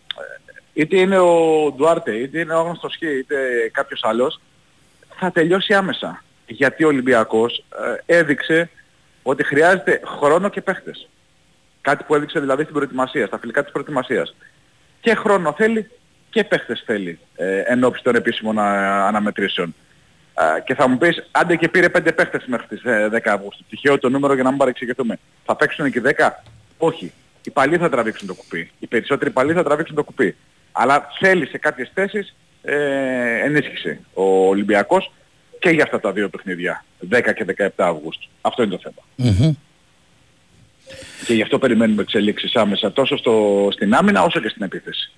είτε είναι ο Ντουάρτε, είτε είναι ο άγνωστος Χ, είτε κάποιος άλλος, θα τελειώσει άμεσα. Γιατί ο Ολυμπιακός ε, έδειξε ότι χρειάζεται χρόνο και παίχτες. Κάτι που έδειξε δηλαδή στην προετοιμασία, στα φιλικά της προετοιμασίας. Και χρόνο θέλει και παίχτες θέλει ε, εν ώψη των επίσημων α, αναμετρήσεων. Α, και θα μου πεις, άντε και πήρε πέντε παίχτες μέχρι τις ε, 10 Αυγούστου. Τυχαίο το νούμερο για να μην παρεξηγηθούμε. Θα παίξουν και 10. Όχι. Οι παλιοί θα τραβήξουν το κουπί. Οι περισσότεροι παλιοί θα τραβήξουν το κουπί. Αλλά θέλει σε κάποιες θέσεις ε, ενίσχυση ο Ολυμπιακός και για αυτά τα δύο παιχνίδια. 10 και 17 Αυγούστου. Αυτό είναι το θέμα. Και γι' αυτό περιμένουμε εξελίξεις άμεσα τόσο στο, στην άμυνα όσο και στην επίθεση.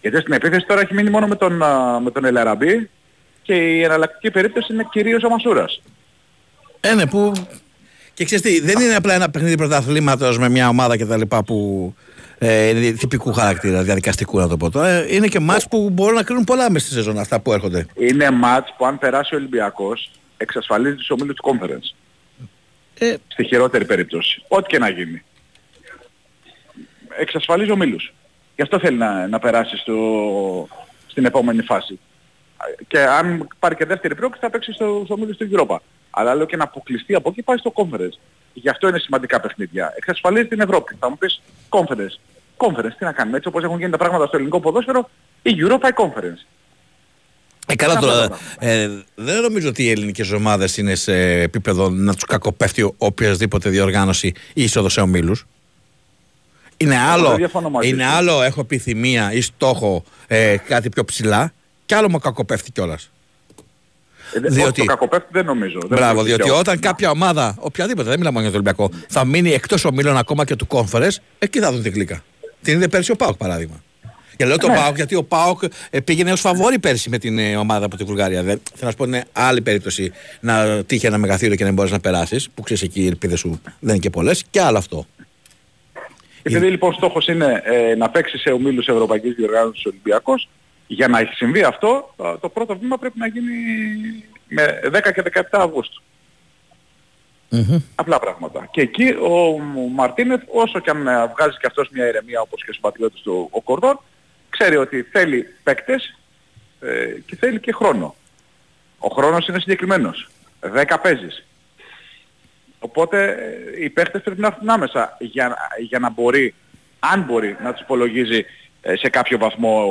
Γιατί στην επίθεση τώρα έχει μείνει μόνο με τον, α, με τον Ελαραμπή και η εναλλακτική περίπτωση είναι κυρίως ο Μασούρας. Ε, ναι, που... Και ξέρεις τι, δεν είναι απλά ένα παιχνίδι πρωταθλήματος με μια ομάδα κτλ. που ε, είναι τυπικού χαρακτήρα, διαδικαστικού να το πω τώρα. Ε, Είναι και μάτς που μπορούν να κρίνουν πολλά μέσα στη σεζόν αυτά που έρχονται. Είναι μάτς που αν περάσει ο Ολυμπιακός εξασφαλίζει τους ομίλους του Conference. Ε. Στη χειρότερη περίπτωση. Ό,τι και να γίνει. εξασφαλίζει ομίλους. Γι' αυτό θέλει να, να περάσει στο, στην επόμενη φάση. Και αν πάρει και δεύτερη πρόκληση θα παίξει στο, στο ομίλους του Europa. Αλλά λέω και να αποκλειστεί από εκεί πάει στο conference. Γι' αυτό είναι σημαντικά παιχνίδια. Εξασφαλίζει την Ευρώπη. Θα μου πεις conference. Conference, τι να κάνουμε. Έτσι όπως έχουν γίνει τα πράγματα στο ελληνικό ποδόσφαιρο, η Europa η conference. Ε, καλά τώρα. Ε, δεν νομίζω ότι οι ελληνικές ομάδες είναι σε επίπεδο να τους κακοπέφτει οποιασδήποτε διοργάνωση ή είσοδο σε ομίλους. Είναι άλλο, διαφωνώ μαζί είναι σου. άλλο έχω επιθυμία ή στόχο ε, κάτι πιο ψηλά και άλλο μου κακοπέφτει κιόλας. Ε, δε- Διότι- όχι, Το κακοπέφτει δεν νομίζω. Δεν Μπράβο, νομίζω διότι δικαίωμα. όταν κάποια ομάδα, οποιαδήποτε, δεν μιλάμε μόνο για το Ολυμπιακό, θα μείνει εκτός ομίλων ακόμα και του κόμφερε, εκεί θα δουν την κλίκα. Την είδε πέρσι ο Πάοκ παράδειγμα. Και λέω το Ναι. Πάοκ γιατί ο Πάοκ ε, πήγαινε ως φαβόρη πέρσι με την ε, ομάδα από τη Βουλγαρία. Δεν, θέλω να σου πω είναι άλλη περίπτωση να τύχει ένα μεγαθύριο και να μπορείς να περάσεις, που ξέρεις εκεί οι ελπίδες σου δεν είναι και πολλές, και άλλο αυτό. Επειδή λοιπόν στόχος είναι ε, να παίξει σε ομίλους Ευρωπαϊκής Διοργάνωσης ο Ολυμπιακός, για να έχει συμβεί αυτό, το, το πρώτο βήμα πρέπει να γίνει με 10 και 17 Αυγούστου. Απλά πράγματα. Και εκεί ο Μαρτίνεθ, όσο και αν ε, βγάζει και αυτός μια ηρεμία όπως και ο συμπατριώτης του ο Κορδόν, ξέρει ότι θέλει παίκτες ε, και θέλει και χρόνο. Ο χρόνος είναι συγκεκριμένος. 10 παίζεις. Οπότε ε, οι παίχτες πρέπει να έρθουν άμεσα για, για να μπορεί, αν μπορεί, να τους υπολογίζει ε, σε κάποιο βαθμό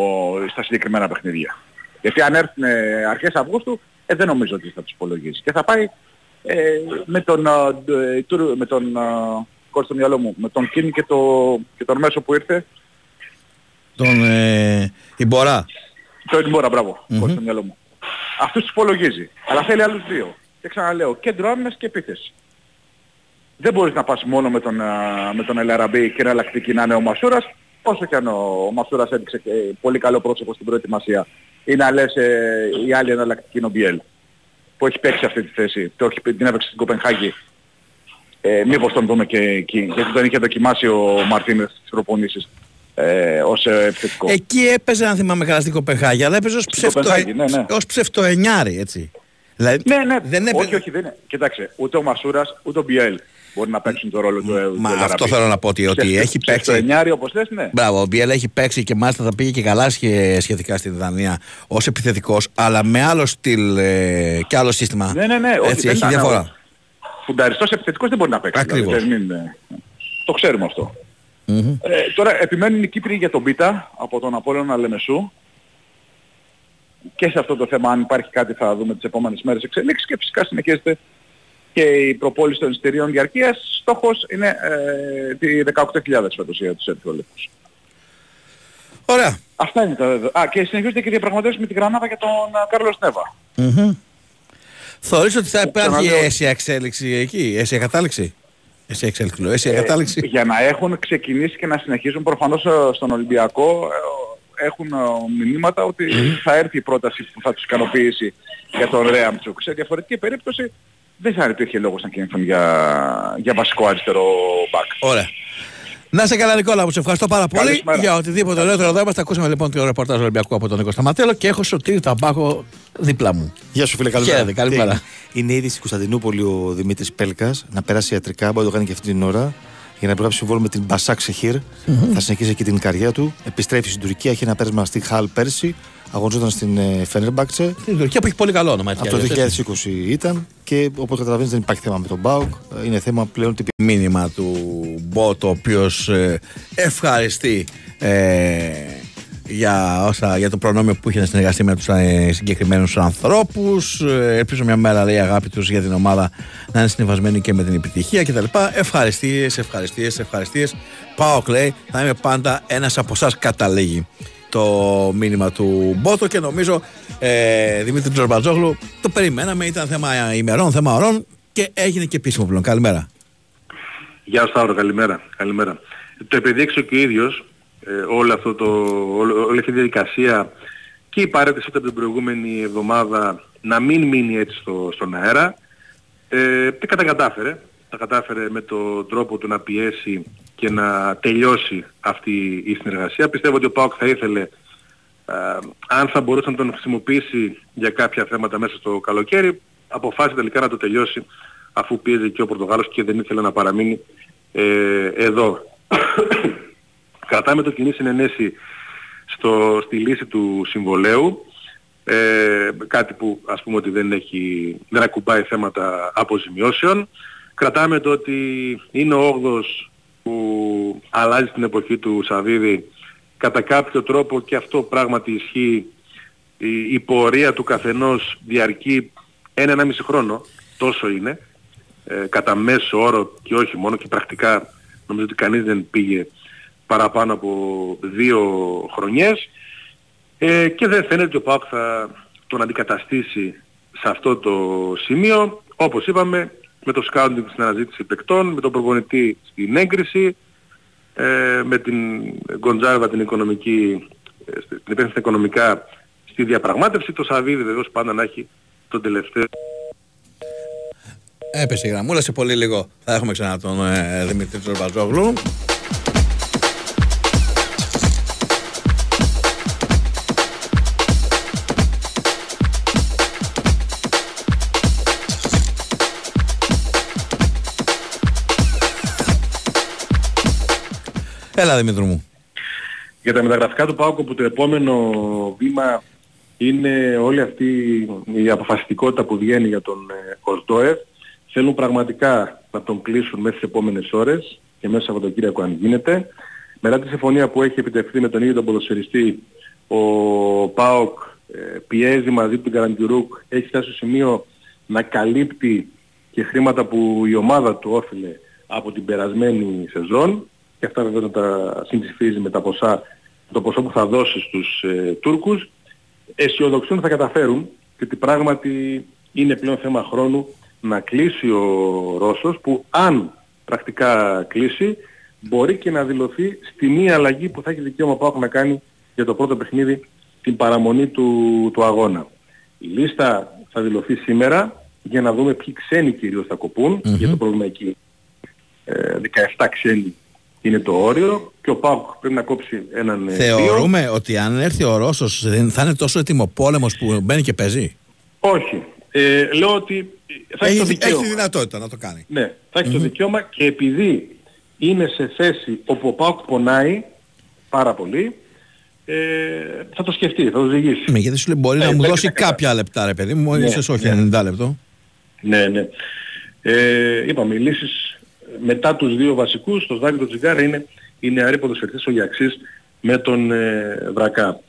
ε, στα συγκεκριμένα παιχνίδια. Γιατί αν έρθουν ε, αρχές Αυγούστου, ε, δεν νομίζω ότι θα τους υπολογίσει. Και θα πάει ε, με τον, ε, ε, τουρ- με τον, ε, κόλλησε στο μυαλό μου, με τον Κιν και, το, και τον μέσο που ήρθε, Τον ε, Ιμπορά. το Εντμπόρα, μπράβο, κόλλησε στο μυαλό μου. Αυτούς τους υπολογίζει. Αλλά θέλει άλλους δύο. Και ξαναλέω, κέντρο άμυνας και επίθεση. Δεν μπορείς να πας μόνο με τον, α, με τον Ελαραμπή και εναλλακτική να είναι ο Μασούρας, όσο και αν ο, ο Μασούρας έδειξε και πολύ καλό πρόσωπο στην προετοιμασία. Ή να λες ε, η άλλη εναλλακτική είναι ο Μπιέλ, που έχει παίξει αυτή τη θέση, το έχει, την έπαιξε στην Κοπενχάγη. Ε, μήπως τον δούμε και εκεί, γιατί τον είχε δοκιμάσει ο Μαρτίνες στις προπονήσεις ε, ως ε, επιθετικό. Εκεί έπαιζε, αν θυμάμαι καλά, στην Κοπεχάγη, αλλά έπαιζε ως ψευτο, Κοπενχάγη, ναι, ναι. ως ψευτοενιάρη, έτσι. Δηλαδή, Ναι, ναι, δεν έπαιζε. όχι, όχι, δεν είναι. Κοιτάξτε, ούτε ο Μασούρας, ούτε ο Μπιέλ μπορεί να παίξουν το ρόλο του ε, Μα του αυτό Ελαραμπή. θέλω να πω ότι, ότι Ψευτο- έχει παίξει. ψευτοενιάρη, όπως λες, ναι. Μπράβο, ο Μπιέλ έχει παίξει και μάλιστα θα πήγε και καλά σχε- σχετικά στην Δανία ως επιθετικός, αλλά με άλλο στυλ ε, και άλλο σύστημα. Ναι, ναι, ναι, όχι, Έτσι, δεν έχει ήταν, διαφορά. ο Φουνταριστός επιθετικός δεν μπορεί να παίξει. Ακριβώς. δηλαδή, δεν είναι- Το ξέρουμε αυτό. Ε, τώρα επιμένουν οι Κύπροι για τον Πίτα από τον Απόλλωνα Λεμεσού. Και σε αυτό το θέμα αν υπάρχει κάτι θα δούμε τις επόμενες μέρες εξελίξεις και φυσικά συνεχίζεται και η προπόληση των εισιτηρίων διαρκείας. Στόχος είναι ε, τη 18.000 φέτος για τους Ερυθρόλεπτους. Ωραία. Αυτά είναι τα δεδομένα. Α, και συνεχίζονται και διαπραγματεύσεις με τη Γρανάδα για τον ε, Κάρλος Νέβα. Mm-hmm. Θεωρείς ότι θα υπάρχει ξαναλέω- αίσια εξέλιξη εκεί, αίσια κατάληξη; Αίσια εξέλιξη, λέω, αίσια κατάληξη. Ε, για να έχουν ξεκινήσει και να συνεχίσουν προφανώς ε, στον Ολυμπιακό ε, έχουν ε, μηνύματα ότι θα έρθει η πρόταση που θα τους ικανοποιήσει για τον Ρέαμτσουκ. Σε διαφορετική περίπτωση δεν θα υπήρχε λόγος να κινηθούν για, για βασικό αριστερό μπακ. Ωραία. Να σε καλά, Νικόλα, μου σε ευχαριστώ πάρα πολύ Καλησπέρα. για οτιδήποτε λέω εδώ είμαστε. Ακούσαμε λοιπόν το ρεπορτάζ Ολυμπιακού από τον Νίκο Σταματέλο και έχω σωτήρι ταμπάκο δίπλα μου. Γεια σου φίλε, καλημέρα. Χαίρετε, καλημέρα. Τι έγινε; Είναι ήδη στην Κωνσταντινούπολη ο Δημήτρης Πέλκας να περάσει ιατρικά, μπορεί να το κάνει και αυτή την ώρα. Για να υπογράψει συμβόλαιο με την Μπασάκ Σεχίρ. Θα συνεχίσει εκεί την καριέρα του. Επιστρέφει στην Τουρκία. Έχει ένα πέρασμα στη Χαλ πέρσι. Αγωνιζόταν στην ε, Φένερμπαξε. Στην Τουρκία που έχει πολύ καλό όνομα. έτσι Από το κι αλλιώς, έτσι. 2020 ήταν και όπως καταλαβαίνεις δεν υπάρχει θέμα με τον Μπάουκ. Ε, Είναι θέμα πλέον τυπη... Μήνυμα του Μπότ, ο οποίος ευχαριστεί ε, για, όσα, για το προνόμιο που είχε να συνεργαστεί με τους ε, συγκεκριμένους ανθρώπους. Ε, ελπίζω μια μέρα, λέει, η αγάπη τους για την ομάδα να είναι συνεβασμένη και με την επιτυχία κτλ. Ευχαριστίες, ευχαριστίες, ευχαριστίες. Πάω, λέει, θα είμαι πάντα ένας από εσάς, καταλήγει το μήνυμα του Μπότο και νομίζω ε, Δημήτρη Τζορμπατζόγλου το περιμέναμε, ήταν θέμα ημερών, θέμα ωρών και έγινε και επίσημο πλέον. Καλημέρα. Γεια σου Σταύρο, καλημέρα. καλημέρα. Το επιδείξω και ο ίδιος ε, όλο αυτό το, όλο- όλη αυτή η διαδικασία και η παρέτηση από την προηγούμενη εβδομάδα να μην μείνει έτσι στο, στον αέρα ε, και τα κατάφερε. Τα κατάφερε με τον τρόπο του να πιέσει και να τελειώσει αυτή η συνεργασία. Πιστεύω ότι ο ΠΑΟΚ θα ήθελε ε, αν θα μπορούσε να τον χρησιμοποιήσει για κάποια θέματα μέσα στο καλοκαίρι, αποφάσισε τελικά να το τελειώσει αφού πίεζε και ο Πορτογάλος και δεν ήθελε να παραμείνει ε, εδώ. Κρατάμε το κοινή συνενέση στο, στη λύση του συμβολέου. Ε, κάτι που ας πούμε ότι δεν, έχει, δεν ακουμπάει θέματα αποζημιώσεων. Κρατάμε το ότι είναι ο 8ος που αλλάζει την εποχή του Σαββίδη. Κατά κάποιο τρόπο και αυτό πράγματι ισχύει. Η, η πορεία του καθενός διαρκεί ένα-ενάμιση χρόνο, τόσο είναι, ε, κατά μέσο όρο και όχι μόνο. Και πρακτικά νομίζω ότι κανείς δεν πήγε παραπάνω από δύο χρονιές. Ε, και δεν φαίνεται ότι ο ΠΑΟΚ θα τον αντικαταστήσει σε αυτό το σημείο. Όπως είπαμε, με το σκάουντινγκ στην αναζήτηση παικτών, με τον προπονητή στην έγκριση, ε, με την Γκοντζάρβα την οικονομική, ε, την υπεύθυνη οικονομικά στη διαπραγμάτευση, το Σαββίδι βεβαίως πάντα να έχει τον τελευταίο. Έπεσε η γραμμούλα, σε πολύ λίγο θα έχουμε ξανά τον ε, Δημήτρη Τζορμπαζόγλου. Έλα Δημήτρη μου. Για τα μεταγραφικά του ΠΑΟΚ που το επόμενο βήμα είναι όλη αυτή η αποφασιστικότητα που βγαίνει για τον ε, Οσδόεφ. Θέλουν πραγματικά να τον κλείσουν μέσα στις επόμενες ώρες και μέσα από τον Κυριακό αν γίνεται. Μετά τη συμφωνία που έχει επιτευχθεί με τον ίδιο τον ποδοσφαιριστή, ο ΠΑΟΚ ε, πιέζει μαζί του τον Καραντιρούκ, έχει φτάσει στο σημείο να καλύπτει και χρήματα που η ομάδα του όφιλε από την περασμένη σεζόν και αυτά βέβαια να τα συμψηφίζει με τα ποσά, το ποσό που θα δώσει στους ε, Τούρκους. Αισιοδοξούν θα καταφέρουν και ότι πράγματι είναι πλέον θέμα χρόνου να κλείσει ο Ρώσος που αν πρακτικά κλείσει μπορεί και να δηλωθεί στη μία αλλαγή που θα έχει δικαίωμα πάω να κάνει για το πρώτο παιχνίδι την παραμονή του, του αγώνα. Η λίστα θα δηλωθεί σήμερα για να δούμε ποιοι ξένοι κυρίως θα κοπουν για το πρόβλημα εκεί. Ε, 17 ξένοι είναι το όριο και ο Πάουκ πρέπει να κόψει έναν ε, Θεωρούμε δύο. ότι αν έρθει ο Ρώσος δεν θα είναι τόσο έτοιμο πόλεμος που μπαίνει και παίζει; Όχι. Ε, λέω ότι θα έχει, Έχει, το δικαίωμα. έχει τη δυνατότητα να το κάνει. Ναι, θα εχει το δικαίωμα και επειδή είναι σε θέση όπου ο Πάουκ πονάει πάρα πολύ, ε, θα το σκεφτεί, θα το ζυγίσει. Ναι, γιατί σου λέει μπορεί Ε, να μου παίζει δώσει τα καλά. κάποια λεπτά ρε παιδί μου, Ναι, ίσως όχι ναι. 90 λεπτό. Ναι, ναι. Ε, είπαμε, οι λύσεις μετά τους δύο βασικούς, το Σδάκη και το Τσιγκάρα, είναι οι νεαροί ποδοσφαιριστές ο Γιαξής με τον ε, Βρακά.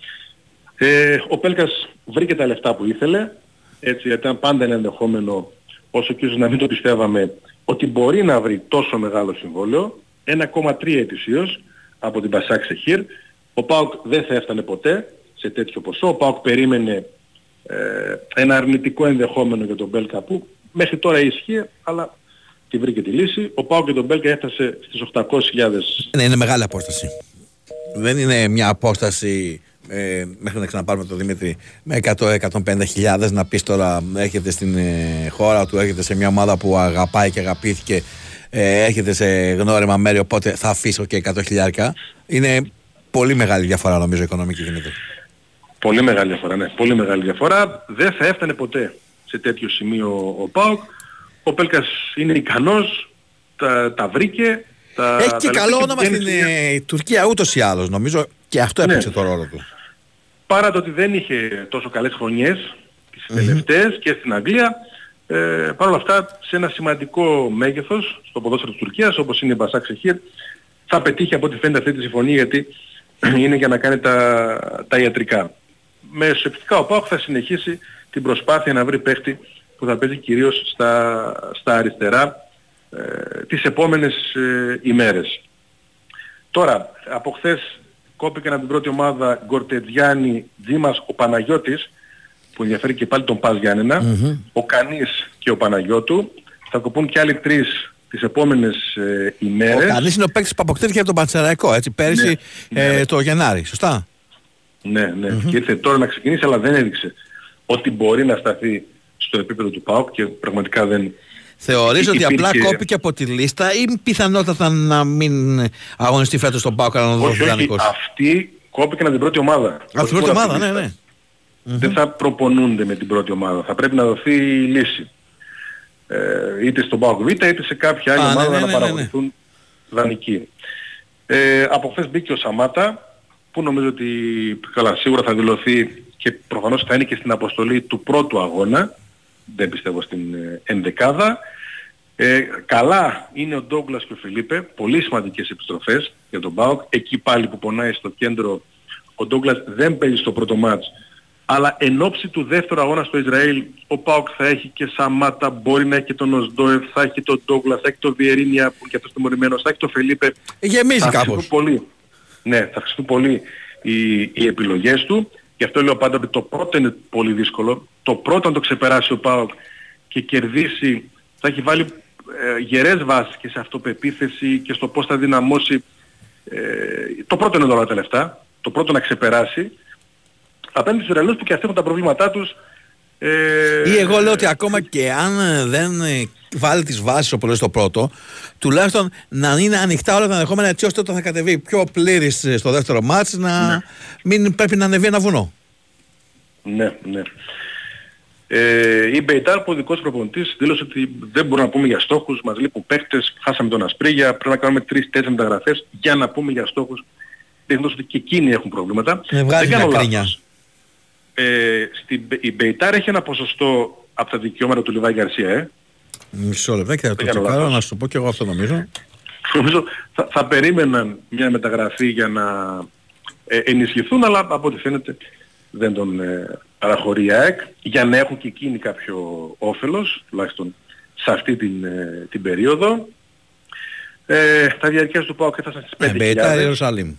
Ε, ο Πέλκας βρήκε τα λεφτά που ήθελε, έτσι, γιατί ήταν πάντα ένα ενδεχόμενο, όσο και ίσως να μην το πιστεύαμε, ότι μπορεί να βρει τόσο μεγάλο συμβόλαιο, 1,3 ετησίως από την Πασάκ Σεχίρ. Ο ΠΑΟΚ δεν θα έφτανε ποτέ σε τέτοιο ποσό. Ο ΠΑΟΚ περίμενε ε, ένα αρνητικό ενδεχόμενο για τον Μπέλκα που μέχρι τώρα ισχύει, αλλά τη βρήκε τη λύση. Ο ΠΑΟΚ και τον Μπέλκα έφτασε στις 800.000 Ναι, είναι μεγάλη απόσταση. Δεν είναι μια απόσταση ε, μέχρι να ξαναπάρουμε τον Δημήτρη με 100-150 χιλιάδες να πεις τώρα έρχεται στην ε, χώρα του, έρχεται σε μια ομάδα που αγαπάει και αγαπήθηκε ε, έρχεται σε γνώριμα μέρη οπότε θα αφήσω και 100 χιλιάρικα είναι πολύ μεγάλη διαφορά νομίζω οικονομική Δημήτρη. Πολύ μεγάλη διαφορά, ναι. Πολύ μεγάλη διαφορά. Δεν θα έφτανε ποτέ σε τέτοιο σημείο ο ΠΑΟΚ. Ο Πέλκας είναι ικανός, τα, τα βρήκε. Τα, Έχει τα και λεπτά καλό όνομα πηγαίνει στην σε μια- ε, Τουρκία ούτως ή άλλως νομίζω και αυτό Ναι. έπαιξε το ρόλο του. Παρά το ότι δεν είχε τόσο καλές χρονιές τις τελευταίες και στην Αγγλία, ε, παρ' όλα αυτά σε ένα σημαντικό μέγεθος στο ποδόσφαιρο της Τουρκίας όπως είναι η Μπασάκ Σεχίρ θα πετύχει από ό,τι φαίνεται αυτή τη συμφωνία γιατί είναι για να κάνει τα, τα ιατρικά. Με σεπτικά ο ΠΑΟΚ θα συνεχίσει την προσπάθεια να βρει παίχτη που θα παίζει κυρίως στα, στα αριστερά ε, τις επόμενες ε, ημέρες. Τώρα, από χθες κόπηκαν από την πρώτη ομάδα Γκορτετζιάννη, Δήμας, ο Παναγιώτης, που ενδιαφέρει και πάλι τον Πας γιαννενα ο Κανής και ο Παναγιώτου. Θα κοπούν και άλλοι τρεις τις επόμενες ε, Ο ημέρες. Κανής είναι ο παίκτης που αποκτήθηκε από τον Πανσεραϊκό έτσι πέρυσι Ναι, ε, ναι. το Γενάρη, σωστά; Ναι, ναι. Και ήρθε τώρα να ξεκινήσει, αλλά δεν έδειξε ότι μπορεί να σταθεί στο επίπεδο του ΠΑΟΚ και πραγματικά δεν... Θεωρείς ότι απλά υπήρχε- κόπηκε από τη λίστα ή πιθανότατα να μην αγωνιστεί φέτος στον Πάο αλλά να δώσει Όχι, όχι, δανεικός. αυτοί κόπηκαν από την πρώτη ομάδα. Από την πρώτη ομάδα, ναι, ναι. Δεν θα προπονούνται με την πρώτη ομάδα. Θα πρέπει να δοθεί η λύση. Ε, είτε στον ΠΑΟΚ Β είτε σε κάποια άλλη Α, ναι, ομάδα ναι, να ναι, ναι, ναι. παραγωγηθούν δανεικοί. Ε, από χθες μπήκε ο Σαμάτα, που νομίζω ότι καλά, σίγουρα θα δηλωθεί και προφανώς θα είναι και στην αποστολή του πρώτου αγώνα. Δεν πιστεύω στην ε, ενδεκάδα. Ε, καλά είναι ο Ντόγκλας και ο Φιλίπε, πολύ σημαντικές επιστροφές για τον ΠΑΟΚ. Εκεί πάλι που πονάει στο κέντρο ο Ντόγκλας δεν παίζει στο πρώτο μάτς. Αλλά εν ώψη του δεύτερου αγώνα στο Ισραήλ, ο ΠΑΟΚ θα έχει και Σαμάτα, μπορεί να έχει και τον Οσντόεφ, θα έχει τον Ντόγκλας, θα έχει τον Βιερίνια που είναι και αυτός τιμωρημένος, θα έχει τον Φιλίπε. Γεμίζει Θα κάπως. αυξηθούν Πολύ. Ναι, θα αυξηθούν πολύ οι, οι επιλογές του. Γι' αυτό λέω πάντα ότι το πρώτο είναι πολύ δύσκολο. Το πρώτο να το ξεπεράσει ο ΠΑΟΚ και κερδίσει, θα έχει βάλει ε, γερές βάσεις και σε αυτοπεποίθηση και στο πώς θα δυναμώσει. Ε, το πρώτο είναι τώρα τα λεφτά. Το πρώτο να ξεπεράσει. Απέναντι στους Ισραηλούς που και αυτοί έχουν τα προβλήματά τους. Ε, Ή εγώ λέω ότι ακόμα και αν ε, δεν ε, βάλει τις βάσεις όπως λέει στο πρώτο, τουλάχιστον να είναι ανοιχτά όλα τα ενδεχόμενα έτσι ώστε όταν θα κατεβεί πιο πλήρης ε, στο δεύτερο μάτς να μην πρέπει να ανεβεί ένα βουνό. Ναι, ναι. Ε, η Μπεϊτάρ που ο δικός προπονητής δήλωσε ότι δεν μπορούμε να πούμε για στόχους, μας λείπουν παίχτες, χάσαμε τον Ασπρίγια, πρέπει να κάνουμε τρεις-τέσσερις μεταγραφές για να πούμε για στόχους. Δείχνοντας ότι και εκείνοι έχουν προβλήματα. Ε, βγάζει δεν κάνω μια λάθος. Κρίνια. Ε, στην, Μπε- η Μπεϊτάρ έχει ένα ποσοστό από τα δικαιώματα του Λιβάη Γκαρσία, ε. Μισό λεπτό και θα το Δεν κάνω τσεκάρω λάθος. να σου πω και εγώ αυτό νομίζω. Νομίζω θα, θα περίμεναν μια μεταγραφή για να ε, ενισχυθούν, αλλά από ό,τι φαίνεται δεν τον ε, παραχωρεί η ΑΕΚ για να έχουν και εκείνοι κάποιο όφελος, τουλάχιστον σε αυτή την, ε, την περίοδο. Ε, τα διαρκές του ΠΑΟΚ έφτασαν στις 5.000. Ε, Μπεϊτάρ Ιερουσαλήμ.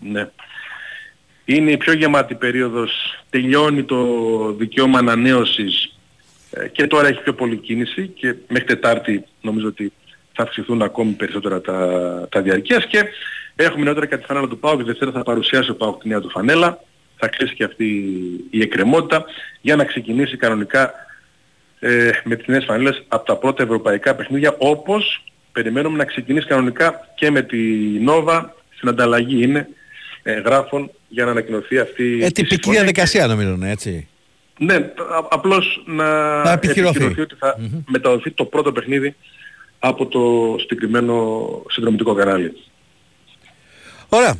Ναι. Είναι η πιο γεμάτη περίοδος. Τελειώνει το δικαίωμα ανανέωσης ε, και τώρα έχει πιο πολλή κίνηση και μέχρι Τετάρτη νομίζω ότι θα αυξηθούν ακόμη περισσότερα τα, τα διαρκείας και έχουμε νεότερα και τη φανέλα του ΠΑΟΚ. Τη Δευτέρα θα παρουσιάσει ο ΠΑΟΚ τη νέα του φανέλα. Θα κλείσει και αυτή η εκκρεμότητα για να ξεκινήσει κανονικά ε, με τις νέες φανέλες από τα πρώτα ευρωπαϊκά παιχνίδια όπως περιμένουμε να ξεκινήσει κανονικά και με τη Νόβα στην ανταλλαγή είναι ε, γράφων για να ανακοινωθεί αυτή Ε, η τυπική συμφωνία. διαδικασία νομίζω, ναι, έτσι. Ναι, α- απλώς να, Να επιχειρωθεί. ότι θα μεταδοθεί το πρώτο παιχνίδι από το συγκεκριμένο συνδρομητικό κανάλι. Ωραία.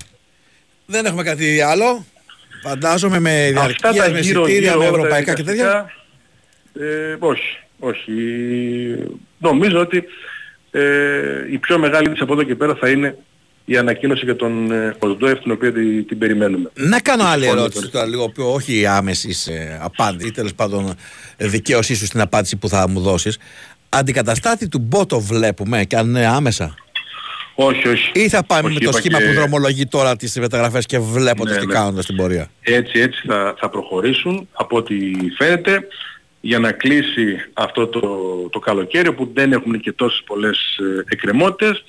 Δεν έχουμε κάτι άλλο. Φαντάζομαι με Αυτά διαρκεία, τα με γύρω, εισιτήρια, γύρω με όλα τα ευρωπαϊκά και τέτοια. διαδικαστικά, Ε, όχι, όχι. Νομίζω ότι ε, η πιο μεγάλη της από εδώ και πέρα θα είναι η ανακοίνωση για τον ε, Οσδόεφ την οποία την, την περιμένουμε. Να κάνω άλλη Συμφωνώ ερώτηση τώρα, λίγο πιο, όχι άμεση ε, απάντηση, ή τέλος πάντων ε, δικαίωσή σου στην απάντηση που θα μου δώσεις. Αντικαταστάτη του Μπότο βλέπουμε και αν είναι άμεσα. Όχι, όχι. Ή θα πάμε Όχι, με το είπα σχήμα και- που δρομολογεί τώρα τις μεταγραφές και βλέποντας Ναι, τι ναι. κάνοντας στην πορεία. Έτσι, έτσι θα, θα προχωρήσουν από ό,τι φαίνεται για να κλείσει αυτό το, το καλοκαίρι που δεν έχουν και τόσες πολλές ε, εκκρεμότητες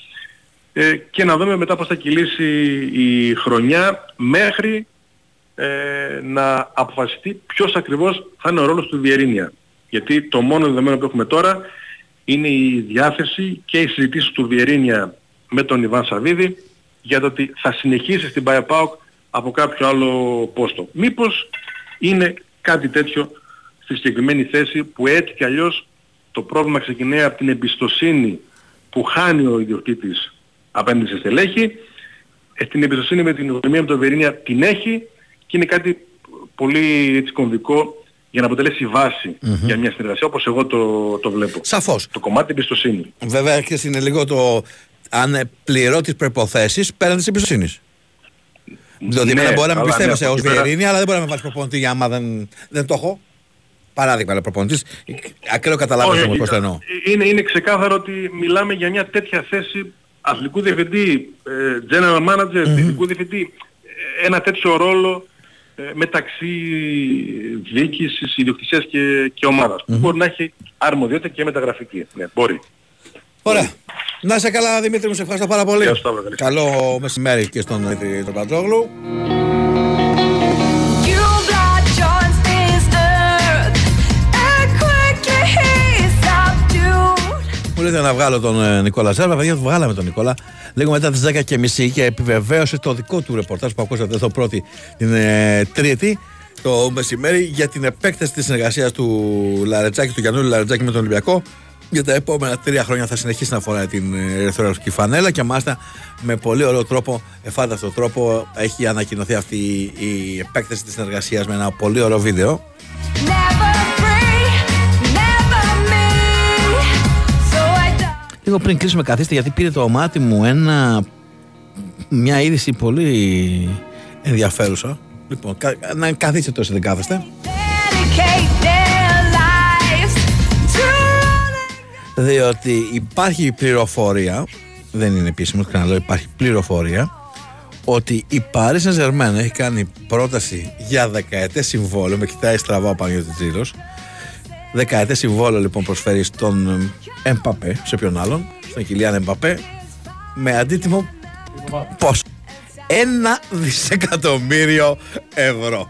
ε, και να δούμε μετά πώς θα κυλήσει η χρονιά μέχρι ε, να αποφασιστεί ποιος ακριβώς θα είναι ο ρόλος του Βιερίνια. Γιατί το μόνο δεδομένο που έχουμε τώρα είναι η διάθεση και οι συζητήσεις του Βιερίνια με τον Ιβάν Σαββίδη για το ότι θα συνεχίσει στην Πάια ΠΑΟΚ από κάποιο άλλο πόστο. Μήπως είναι κάτι τέτοιο στη συγκεκριμένη θέση που έτσι κι αλλιώς το πρόβλημα ξεκινάει από την εμπιστοσύνη που χάνει ο ιδιοκτήτης απέναντι σε στελέχη. Ε, την εμπιστοσύνη με την οικονομία με τον Βιερίνια την έχει και είναι κάτι πολύ έτσι, κομβικό για να αποτελέσει βάση για μια συνεργασία όπως εγώ το, το βλέπω. Σαφώς. Το κομμάτι εμπιστοσύνη. Βέβαια και είναι λίγο το αν ε, πληρώ τις προϋποθέσεις πέραν της εμπιστοσύνης. Δηλαδή, Ναι, εμένα μπορεί να με αλλά πιστεύω ναι, σε από ως εκεί πέρα- Βιερίνη, αλλά δεν μπορεί να με βάλει προπονητή για άμα δεν, δεν το έχω. Παράδειγμα, αλλά προπονητής. Ακραίο καταλάβεις Όχι, όμως πώς το εννοώ. Είναι, είναι ξεκάθαρο ότι μιλάμε για μια τέτοια θέση αθλητικού διευθυντή, ε, general manager, διευθυντικού διευθυντή, ε, ένα τέτοιο ρόλο ε, μεταξύ διοίκησης, ιδιοκτησίας και, και ομάδας. που Μπορεί να έχει αρμοδιότητα και μεταγραφική. Ναι, μπορεί. Ωραία. Να είσαι καλά, Δημήτρη μου, σε ευχαριστώ πάρα πολύ. Γεια σου, Σταύρο, καλή Καλό μεσημέρι και στον Δημήτρη τον Πατζόγλου. Subdued. Μου λέτε να βγάλω τον ε, Νικόλα Ζέρβα. Παιδιά, του βγάλαμε τον Νικόλα λίγο μετά τις 10 και μισή και επιβεβαίωσε το δικό του ρεπορτάζ που ακούσατε εδώ πρώτη την ε, Τρίτη το μεσημέρι για την επέκταση της συνεργασίας του Λαρετζάκη, του Γιαννούλη Λαρετζάκη με τον Ολυμπιακό. για τα επόμενα τρία χρόνια θα συνεχίσει να φοράει την ε, ερυθρόλευκη φανέλα και μάλιστα με πολύ ωραίο τρόπο, εφάνταστο τρόπο, έχει ανακοινωθεί αυτή η επέκταση της συνεργασίας με ένα πολύ ωραίο βίντεο. Λίγο πριν κλείσουμε καθίστε γιατί πήρε το μάτι μου ένα, μια είδηση πολύ ενδιαφέρουσα. Λοιπόν, κα- να καθίστε τόσο δεν κάθεστε. Διότι υπάρχει πληροφορία, δεν είναι επίσημος, ξαναλέω, υπάρχει πληροφορία ότι η Paris Saint Germain έχει κάνει πρόταση για δεκαετές συμβόλαιο, με κοιτάει στραβά ο Παναγιώτης Τζίλος, δεκαετές συμβόλαιο λοιπόν προσφέρει στον Εμπαπέ, σε ποιον άλλον, στον Κιλιάν Εμπαπέ, με αντίτιμο πόσο. Ένα δισεκατομμύριο ευρώ.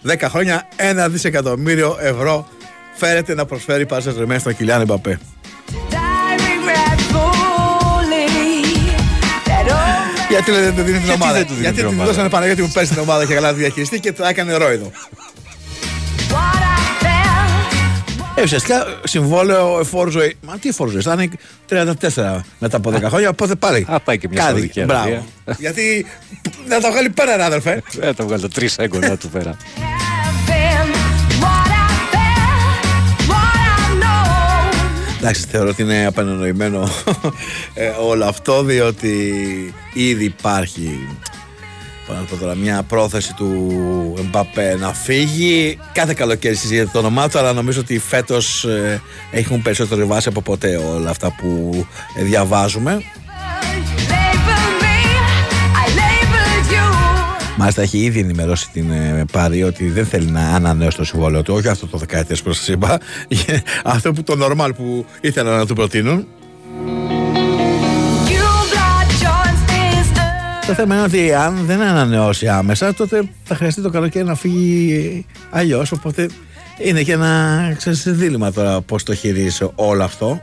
Δέκα χρόνια, ένα δισεκατομμύριο ευρώ φέρεται να προσφέρει η Paris Saint Germain στον Κιλιάν Εμπαπέ. Γιατί λέτε δεν του δίνει την Γιατί ομάδα; δεν του δίνει Γιατί την την ομάδα; δώσανε Παναγιώτη που πέρσι την ομάδα και καλά τη διαχειριστεί και τα έκανε ρόιδο. Ε, ουσιαστικά συμβόλαιο εφόρου ζωή. Μα τι εφόρου ζωή, θα είναι 34 μετά από 10 χρόνια. Οπότε πάλι. Α, πάει και μια Κάτι. Σαουδική Μπράβο. Αραβία. Γιατί να τα βγάλει πέρα, ρε αδερφέ. Ε, τα βγάλω τρεις έγκονα του πέρα. Εντάξει, θεωρώ ότι είναι απεννοημένο ε, όλο αυτό διότι ήδη υπάρχει πώς να το πω τώρα, μια πρόθεση του Εμπαπέ να φύγει. Κάθε καλοκαίρι συζητιέται το όνομά του, αλλά νομίζω ότι φέτος ε, έχουν περισσότερη βάση από ποτέ όλα αυτά που ε, διαβάζουμε. Μάλιστα έχει ήδη ενημερώσει την ε, Πάρη ότι δεν θέλει να ανανεώσει το συμβόλαιο του, όχι αυτό το δεκαετές που σας είπα, αυτό που το normal που ήθελαν να του προτείνουν. Το θέμα είναι ότι αν δεν ανανεώσει άμεσα, τότε θα χρειαστεί το καλοκαίρι να φύγει αλλιώς. Οπότε είναι και ένα ξέρεις, δίλημα τώρα πώς το χειρίζεσαι όλο αυτό.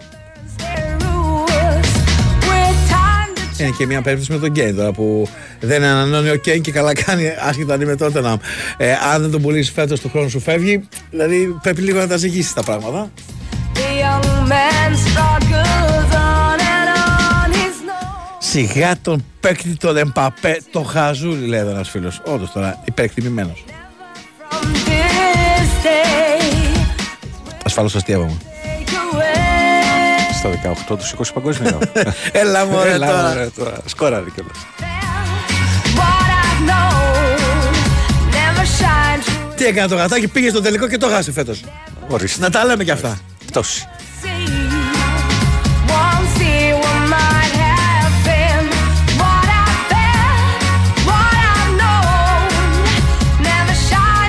Είναι και μια περίπτωση με τον Κέιν τώρα που δεν ανανεώνει ο Κέιν και καλά κάνει άσχετα αν είμαι τότε να. Ε, αν δεν τον πουλήσεις φέτος του χρόνου σου φεύγει, δηλαδή πρέπει λίγο να τα ζυγίσεις τα πράγματα. Σιγά τον παίκτη τον Εμπαπέ, το χαζούλι λέει εδώ ένας φίλος. Όντως τώρα υπερεκτιμημένος. Ασφαλώς αστείευαμε. Στα 18 τους 20 παγκόσμιο. Έλα μωρέ Έλα, τώρα. μωρέ, τώρα. Σκόραρε κιόλας. Τι έκανε το γατάκι, πήγε στο τελικό και το χάσε φέτος. Ορίστε. Να τα λέμε κι αυτά. Πτώση. See